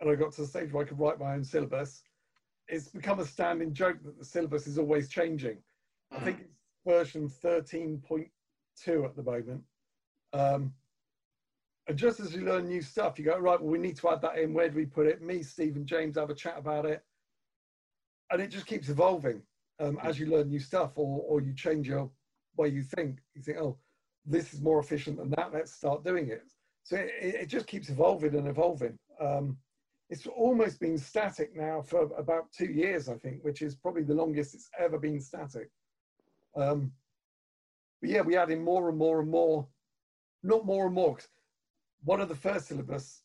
[SPEAKER 6] and I got to the stage where I could write my own syllabus. It's become a standing joke that the syllabus is always changing. I think it's version 13.2 at the moment. Um, and just as you learn new stuff, you go, right, well, we need to add that in. Where do we put it? Me, Steve, and James have a chat about it. And it just keeps evolving um, as you learn new stuff or, or you change your way you think. You think, oh, this is more efficient than that. Let's start doing it. So it, it just keeps evolving and evolving. Um, it's almost been static now for about two years, I think, which is probably the longest it's ever been static. Um, but yeah, we add in more and more and more, not more and more. one of the first syllabus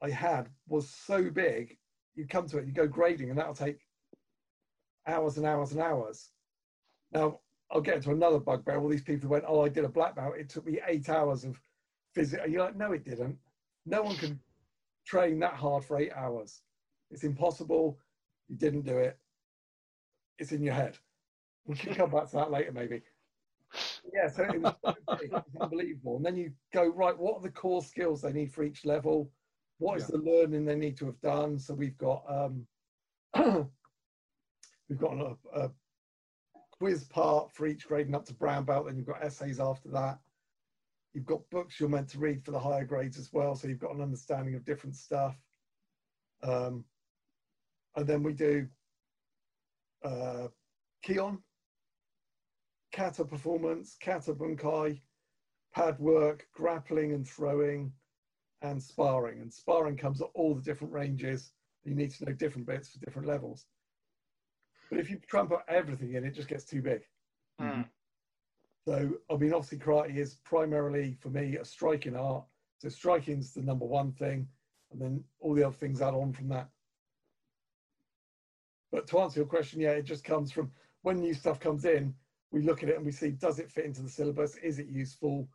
[SPEAKER 6] I had was so big. You come to it, you go grading, and that'll take hours and hours and hours. Now I'll get into another bugbear. All these people went, "Oh, I did a black belt. It took me eight hours of visit." Are you like, "No, it didn't. No one can train that hard for eight hours. It's impossible. You didn't do it. It's in your head." We can come back to that later, maybe. Yeah, so it was, it was unbelievable. And then you go right. What are the core skills they need for each level? What is
[SPEAKER 4] Yeah.
[SPEAKER 6] the learning they need to have done? So we've got um, we've got a, a quiz part for each grading up to brown belt. Then you've got essays after that. You've got books you're meant to read for the higher grades as well. So you've got an understanding of different stuff. Um, and then we do uh, Kihon, kata performance, kata bunkai, pad work, grappling and throwing, and sparring. And sparring comes at all the different ranges. You need to know different bits for different levels. But if you trump up everything in, it just gets too big.
[SPEAKER 3] Mm.
[SPEAKER 6] So, I mean, obviously, karate is primarily for me a striking art. So, striking's the number one thing, and then all the other things add on from that. But to answer your question, yeah, it just comes from when new stuff comes in, we look at it and we see does it fit into the syllabus? Is it useful?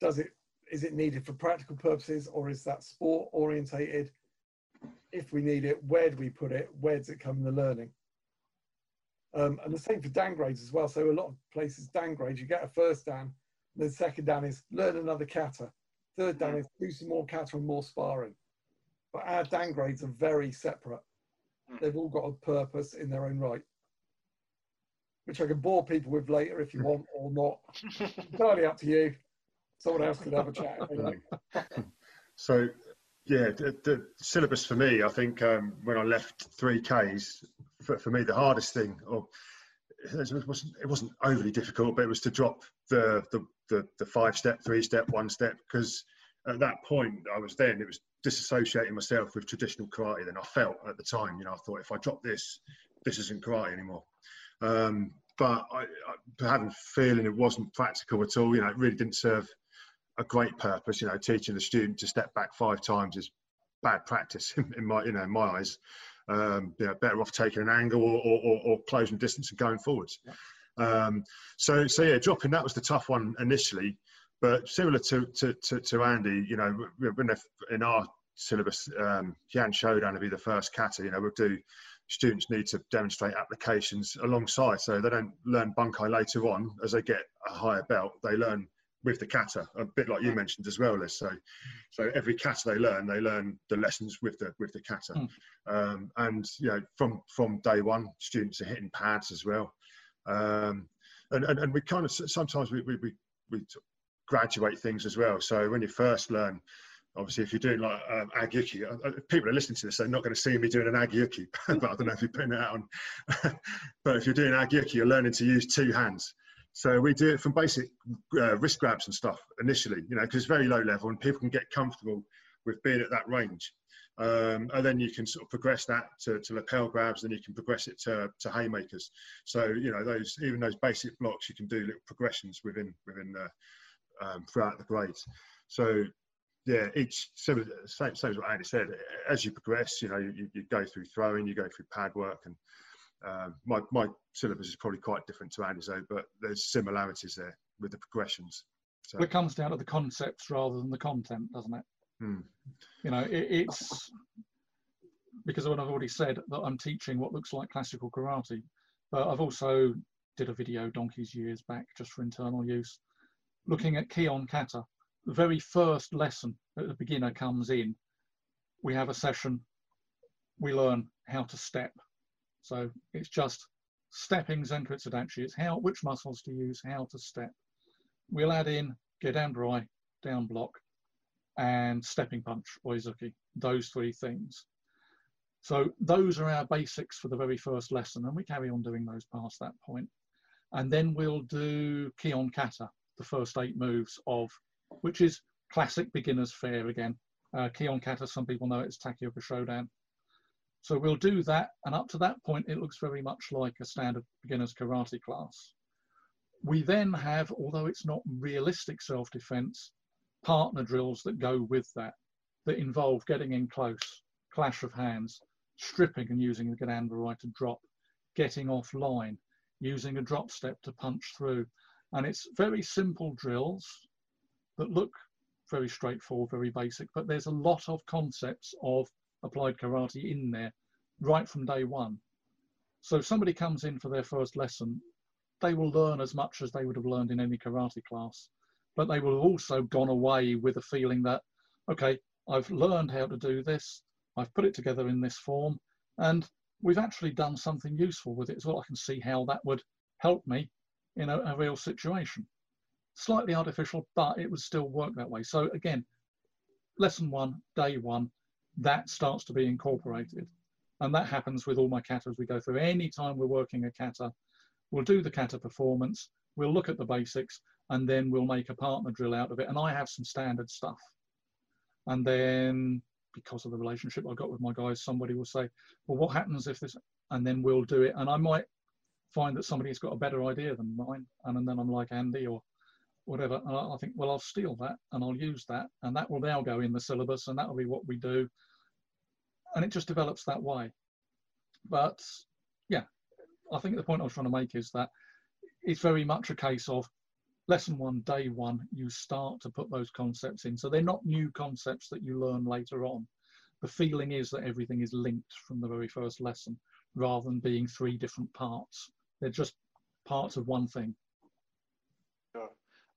[SPEAKER 6] Does it is it needed for practical purposes or is that sport orientated? If we need it, where do we put it? Where does it come in the learning? Um, and the same for dan grades as well. So a lot of places dan grades, you get a first dan, and then second dan is learn another kata. Third dan is do some more kata and more sparring. But our dan grades are very separate. They've all got a purpose in their own right, which I can bore people with later if you want or not. Entirely up to you. Someone else could have a chat. if.
[SPEAKER 5] So, yeah, the, the syllabus for me, I think um, when I left 3Ks, for, for me, the hardest thing, or it wasn't, it wasn't overly difficult, but it was to drop the, the, the, the five step, three step, one step, because at that point I was then, it was disassociating myself with traditional karate. Then I felt at the time, you know, I thought if I drop this, this isn't karate anymore. Um, but I, I having feeling it wasn't practical at all, you know, it really didn't serve a great purpose. You know, teaching the student to step back five times is bad practice in my, you know, in my eyes. Um, you know, better off taking an angle or, or, or, closing distance and going forwards. Um, so, so yeah, dropping that was the tough one initially, but similar to to, to, to Andy, you know, when in our syllabus, um, Heian Shodan to be the first kata. You know, we'll do students need to demonstrate applications alongside, so they don't learn bunkai later on as they get a higher belt. They learn with the kata, a bit like you mentioned as well, Les. So, so every kata they learn, they learn the lessons with the with the kata,
[SPEAKER 4] Mm.
[SPEAKER 5] um, and you know from from day one, students are hitting pads as well, um, and, and and we kind of sometimes we we we, we graduate things as well. So when you first learn. Obviously, if you're doing like um, age uke, uh, uh, people are listening to this, they're not going to see me doing an age uke, but I don't know if you're putting it out on. but if you're doing age uke, you're learning to use two hands. So we do it from basic uh, wrist grabs and stuff initially, you know, because it's very low level and people can get comfortable with being at that range. Um, and then you can sort of progress that to, to lapel grabs, then you can progress it to, to haymakers. So you know those even those basic blocks, you can do little progressions within within the, um, throughout the grades. So yeah, each same, same, same as what Andy said. As you progress, you know, you, you go through throwing, you go through pad work, and um, my my syllabus is probably quite different to Andy's, though, but there's similarities there with the progressions. So,
[SPEAKER 4] It comes down to the concepts rather than the content, doesn't it?
[SPEAKER 5] hmm.
[SPEAKER 4] You know, it, it's because of what I've already said that I'm teaching what looks like classical karate, but I've also did a video donkeys years back just for internal use, looking at Kihon Kata. The very first lesson that the beginner comes in, we have a session, we learn how to step. So it's just stepping Zenkutsu dachi. It's how which muscles to use, how to step. We'll add in dry, down block, and stepping punch, oizuki, those three things. So those are our basics for the very first lesson, and we carry on doing those past that point. And then we'll do Kihon Kata, the first eight moves of, which is classic beginner's fare again. Uh, Kihon Kata, some people know it as Taikyoku Shodan. So we'll do that, and up to that point, it looks very much like a standard beginner's karate class. We then have, although it's not realistic self-defense, partner drills that go with that. that involve getting in close, clash of hands, stripping and using the Gananda to drop, getting offline, using a drop step to punch through. And it's very simple drills that look very straightforward, very basic, but there's a lot of concepts of applied karate in there right from day one. So if somebody comes in for their first lesson, they will learn as much as they would have learned in any karate class, but they will have also gone away with a feeling that, okay, I've learned how to do this, I've put it together in this form, and we've actually done something useful with it as well. I can see how that would help me in a, a real situation. Slightly artificial, but it would still work that way. So again, lesson one, day one, that starts to be incorporated. And that happens with all my kata as we go through. Any time we're working a kata, we'll do the kata performance, we'll look at the basics, and then we'll make a partner drill out of it. And I have some standard stuff. And then because of the relationship I got with my guys, somebody will say, well, what happens if this, and then we'll do it. And I might find that somebody's got a better idea than mine. And then I'm like Andy or whatever. And I think, well, I'll steal that and I'll use that. And that will now go in the syllabus and that will be what we do. And it just develops that way. But yeah, I think the point I was trying to make is that it's very much a case of lesson one, day one, you start to put those concepts in. So they're not new concepts that you learn later on. The feeling is that everything is linked from the very first lesson rather than being three different parts. They're just parts of one thing.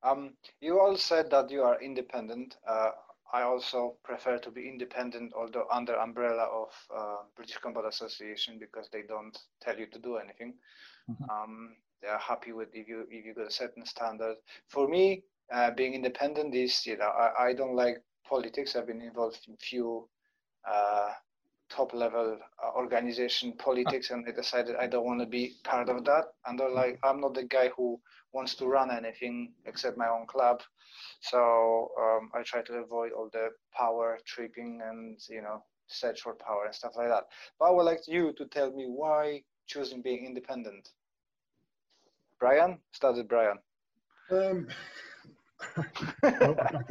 [SPEAKER 3] Um, you all said that you are independent. Uh, I also prefer to be independent, although under umbrella of uh, British Combat Association because they don't tell you to do anything. Mm-hmm. Um, they are happy with if you if you got a certain standard. For me, uh, being independent is you know I, I don't like politics. I've been involved in few uh, top level uh, organization politics, and I decided I don't want to be part of that. And they're like, I'm not the guy who wants to run anything except my own club. So um, I try to avoid all the power tripping and you know search for power and stuff like that. But I would like you to tell me why choosing being independent. Brian? Start with Brian. Um,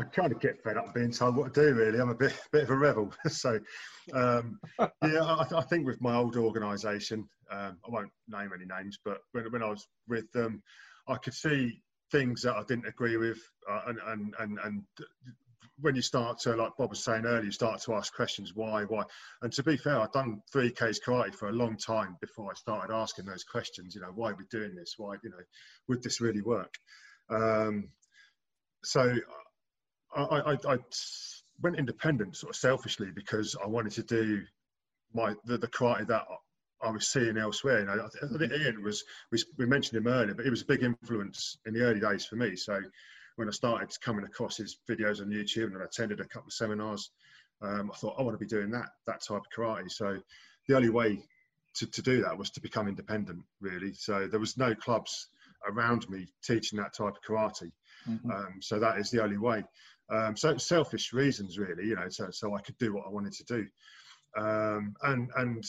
[SPEAKER 5] I kind of get fed up being told what to do. Really, I'm a bit bit of a rebel. so, um, yeah, I, I, think with my old organisation, um, I won't name any names, but when, when I was with them, I could see things that I didn't agree with, uh, and, and and and when you start to, like Bob was saying earlier, you start to ask questions why, why. And to be fair, I've done 3Ks karate for a long time before I started asking those questions. You know, why are we doing this? Why, you know, would this really work? Um, so I, I, I, went independent sort of selfishly because I wanted to do my the, the karate that I was seeing elsewhere. You know, I think Iain was, we, we mentioned him earlier, but he was a big influence in the early days for me. So when I started coming across his videos on YouTube and I attended a couple of seminars, um, I thought I want to be doing that that type of karate. So the only way to, to do that was to become independent, really. So there was no clubs around me teaching that type of karate. Mm-hmm. Um, so that is the only way. Um, so selfish reasons, really, you know, so, so I could do what I wanted to do. Um, and and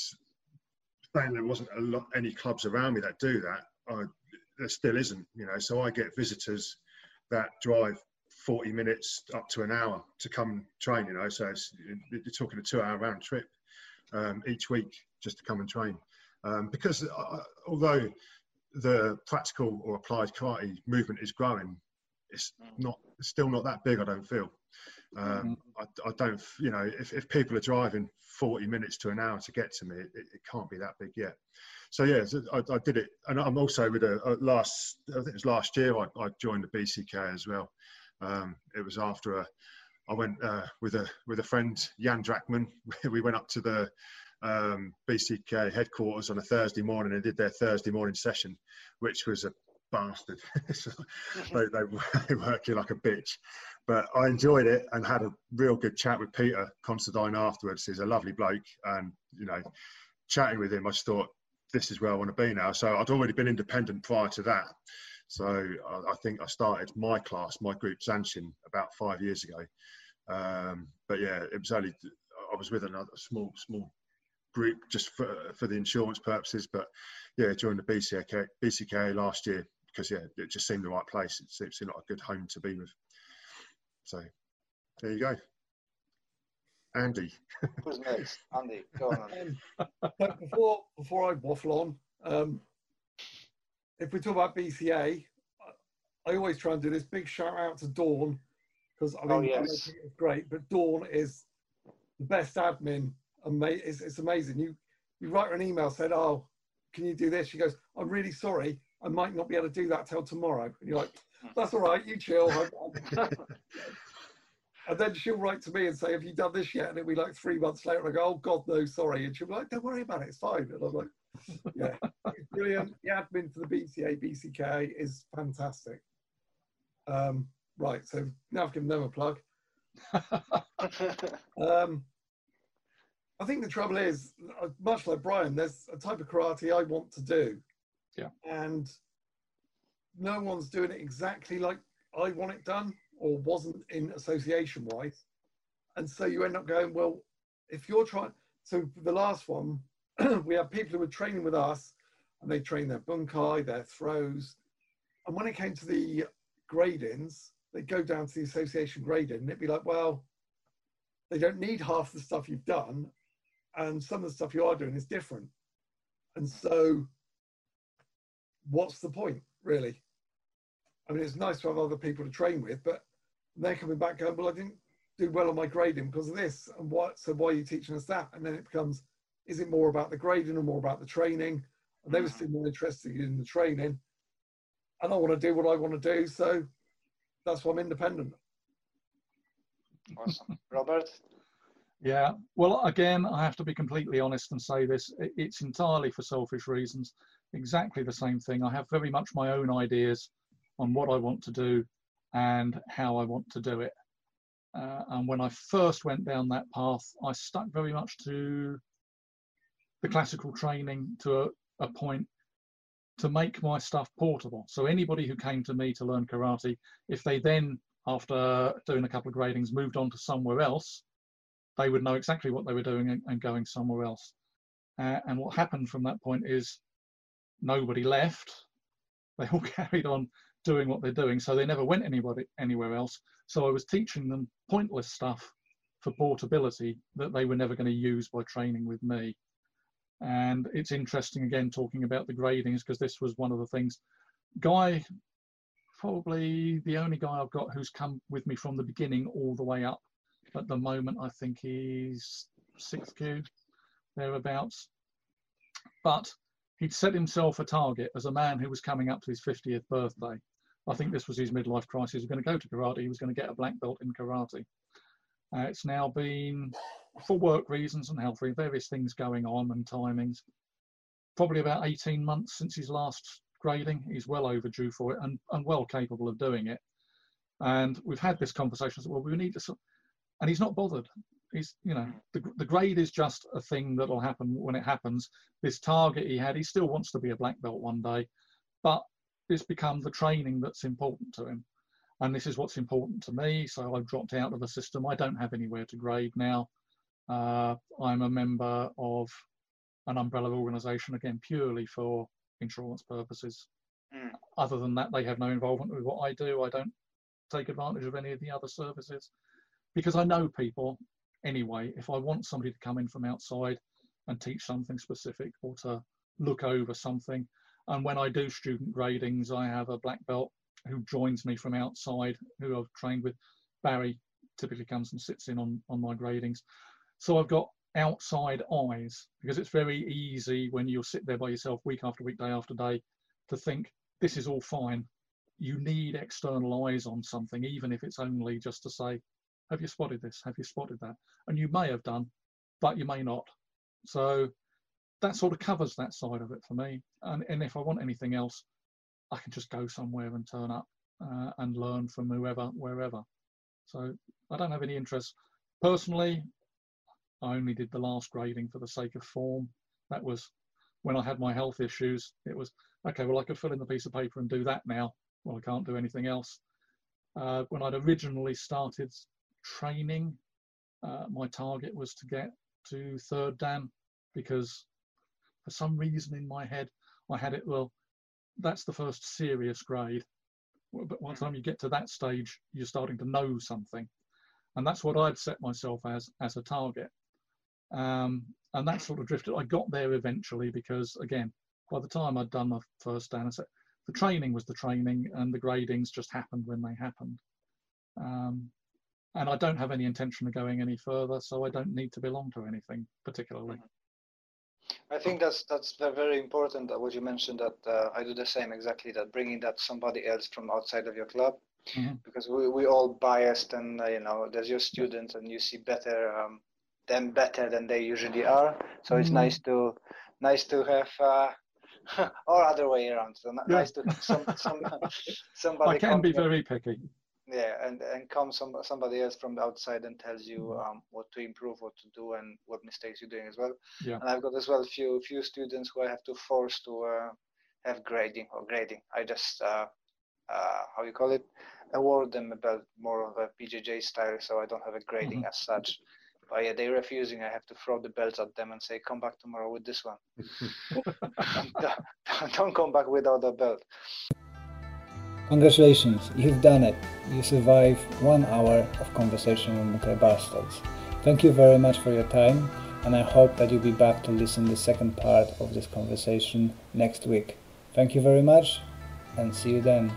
[SPEAKER 5] saying there wasn't a lot any clubs around me that do that, I, there still isn't, you know. So I get visitors that drive 40 minutes up to an hour to come train, you know. So you're talking a two hour round trip um, each week just to come and train. Um, because uh, although the practical or applied karate movement is growing, it's not it's still not that big. I don't feel. Um, mm-hmm. I, I, don't, you know, if, if people are driving 40 minutes to an hour to get to me, it, it can't be that big yet so yeah, so I, I, did it, and I'm also with a, a, last. I think it was last year. I, I joined the BCK as well. Um, it was after a, I went uh, with a with a friend Jan Drachman. we went up to the um, BCK headquarters on a Thursday morning and did their Thursday morning session, which was a bastard. they, they, they work you like a bitch. But I enjoyed it and had a real good chat with Peter Consterdine afterwards. He's a lovely bloke, and you know, chatting with him, I just thought this is where I want to be now. So I'd already been independent prior to that. So I, I think I started my class, my group Zanshin, about five years ago. Um, but yeah, it was only I was with another small small group just for for the insurance purposes. But yeah, during the BCK BCK last year because yeah, it just seemed the right place. It seemed, seemed like a good home to be with. So there you go. Andy.
[SPEAKER 3] Who's next? Andy, go on.
[SPEAKER 6] Um, but before before I waffle on, um, if we talk about BCA, I always try and do this big shout out to Dawn because I mean
[SPEAKER 3] Oh, yes.
[SPEAKER 6] think it's great, but Dawn is the best admin. Ama- it's, it's amazing. You you write her an email said, "Oh, can you do this?" She goes, "I'm really sorry, I might not be able to do that till tomorrow." And you're like, "That's all right, you chill." And then she'll write to me and say, "Have you done this yet?" And it'll be like three months later. And I go, "Oh God, no, sorry." And she'll be like, "Don't worry about it, it's fine." And I'm like, "Yeah, brilliant." The admin for the BCA BCK is fantastic. Um, right, so now I've given them a plug. Um, I think the trouble is, uh, much like Brian, there's a type of karate I want to do.
[SPEAKER 4] Yeah.
[SPEAKER 6] And no one's doing it exactly like I want it done or wasn't in association wise. And so you end up going, well, if you're trying, so the last one, we have people who were training with us and they train their bunkai, their throws. And when it came to the gradings, they'd go down to the association grading and it'd be like, well, they don't need half the stuff you've done and some of the stuff you are doing is different and so what's the point really i mean it's nice to have other people to train with but they're coming back going well i didn't do well on my grading because of this and what so why are you teaching us that and then it becomes is it more about the grading or more about the training and they were mm. still more interested in the training and i want to do what i want to do so that's why i'm independent
[SPEAKER 3] awesome. Robert?
[SPEAKER 4] Yeah. Well, again, I have to be completely honest and say this. It's entirely for selfish reasons. Exactly the same thing. I have very much my own ideas on what I want to do and how I want to do it. Uh, and when I first went down that path, I stuck very much to the classical training to a, a point to make my stuff portable. So anybody who came to me to learn karate, if they then, after doing a couple of gradings, moved on to somewhere else, they would know exactly what they were doing and, and going somewhere else. Uh, and what happened from that point is nobody left. They all carried on doing what they're doing, so they never went anybody anywhere else. So I was teaching them pointless stuff for portability that they were never going to use by training with me. And it's interesting again talking about the gradings because this was one of the things. Guy, probably the only guy I've got who's come with me from the beginning all the way up at the moment, I think he's sixth kyu, thereabouts. But he'd set himself a target as a man who was coming up to his 50th birthday. I think this was his midlife crisis. He was going to go to karate. He was going to get a black belt in karate. Uh, it's now been, for work reasons and health reasons, various things going on and timings, probably about 18 months since his last grading. He's well overdue for it and, and well capable of doing it. And we've had this conversation. Well, we need to, and he's not bothered. He's, you know, the, the grade is just a thing that'll happen when it happens. This target he had, he still wants to be a black belt one day, but it's become the training that's important to him. And this is what's important to me. So I've dropped out of the system. I don't have anywhere to grade now. Uh, I'm a member of an umbrella organization, again, purely for insurance purposes.
[SPEAKER 3] Mm.
[SPEAKER 4] Other than that, they have no involvement with what I do. I don't take advantage of any of the other services because I know people anyway. If I want somebody to come in from outside and teach something specific or to look over something, and when I do student gradings, I have a black belt who joins me from outside, who I've trained with. Barry typically comes and sits in on, on my gradings. So I've got outside eyes because it's very easy when you sit there by yourself week after week, day after day, to think this is all fine. You need external eyes on something, even if it's only just to say, have you spotted this? Have you spotted that? And you may have done, but you may not. So that sort of covers that side of it for me. And, and if I want anything else, I can just go somewhere and turn up uh, and learn from whoever, wherever. So I don't have any interest. Personally, I only did the last grading for the sake of form. That was when I had my health issues. It was, okay, well, I could fill in the piece of paper and do that now. Well, I can't do anything else. Uh, when I'd originally started training, uh, my target was to get to third Dan because for some reason in my head, I had it, well, that's the first serious grade. But by the time you get to that stage, you're starting to know something. and that's what I'd set myself as as a target. Um, and that sort of drifted. I got there eventually because, again, by the time I'd done my first Dan, I said the training was the training, and the gradings just happened when they happened. Um, and I don't have any intention of going any further, so I don't need to belong to anything particularly.
[SPEAKER 3] I think that's that's very important that what you mentioned that uh, I do the same exactly that bringing that somebody else from outside of your club
[SPEAKER 4] Mhm.
[SPEAKER 3] because we we all biased and uh, you know there's your students and you see better um, them better than they usually are so it's
[SPEAKER 4] Mhm.
[SPEAKER 3] nice to nice to have uh, or other way around so
[SPEAKER 4] Yeah.
[SPEAKER 3] nice to some, some somebody
[SPEAKER 4] I can be very picky.
[SPEAKER 3] Yeah and and come some somebody else from the outside and tells you
[SPEAKER 4] Mhm.
[SPEAKER 3] um, what to improve what to do and what mistakes you're doing as well.
[SPEAKER 4] Yeah.
[SPEAKER 3] and i've got as well a few few students who i have to force to uh, have grading or grading. I just uh, uh, how you call it award them about more of a BJJ style so i don't have a grading as such. But yeah they're refusing. I have to throw the belts at them and say come back tomorrow with this one. Don't, don't come back without a belt
[SPEAKER 2] Congratulations, you've done it. You survived one hour of conversation with Bunkai Bastards. Thank you very much for your time, and I hope that you'll be back to listen the second part of this conversation next week. Thank you very much, and see you then.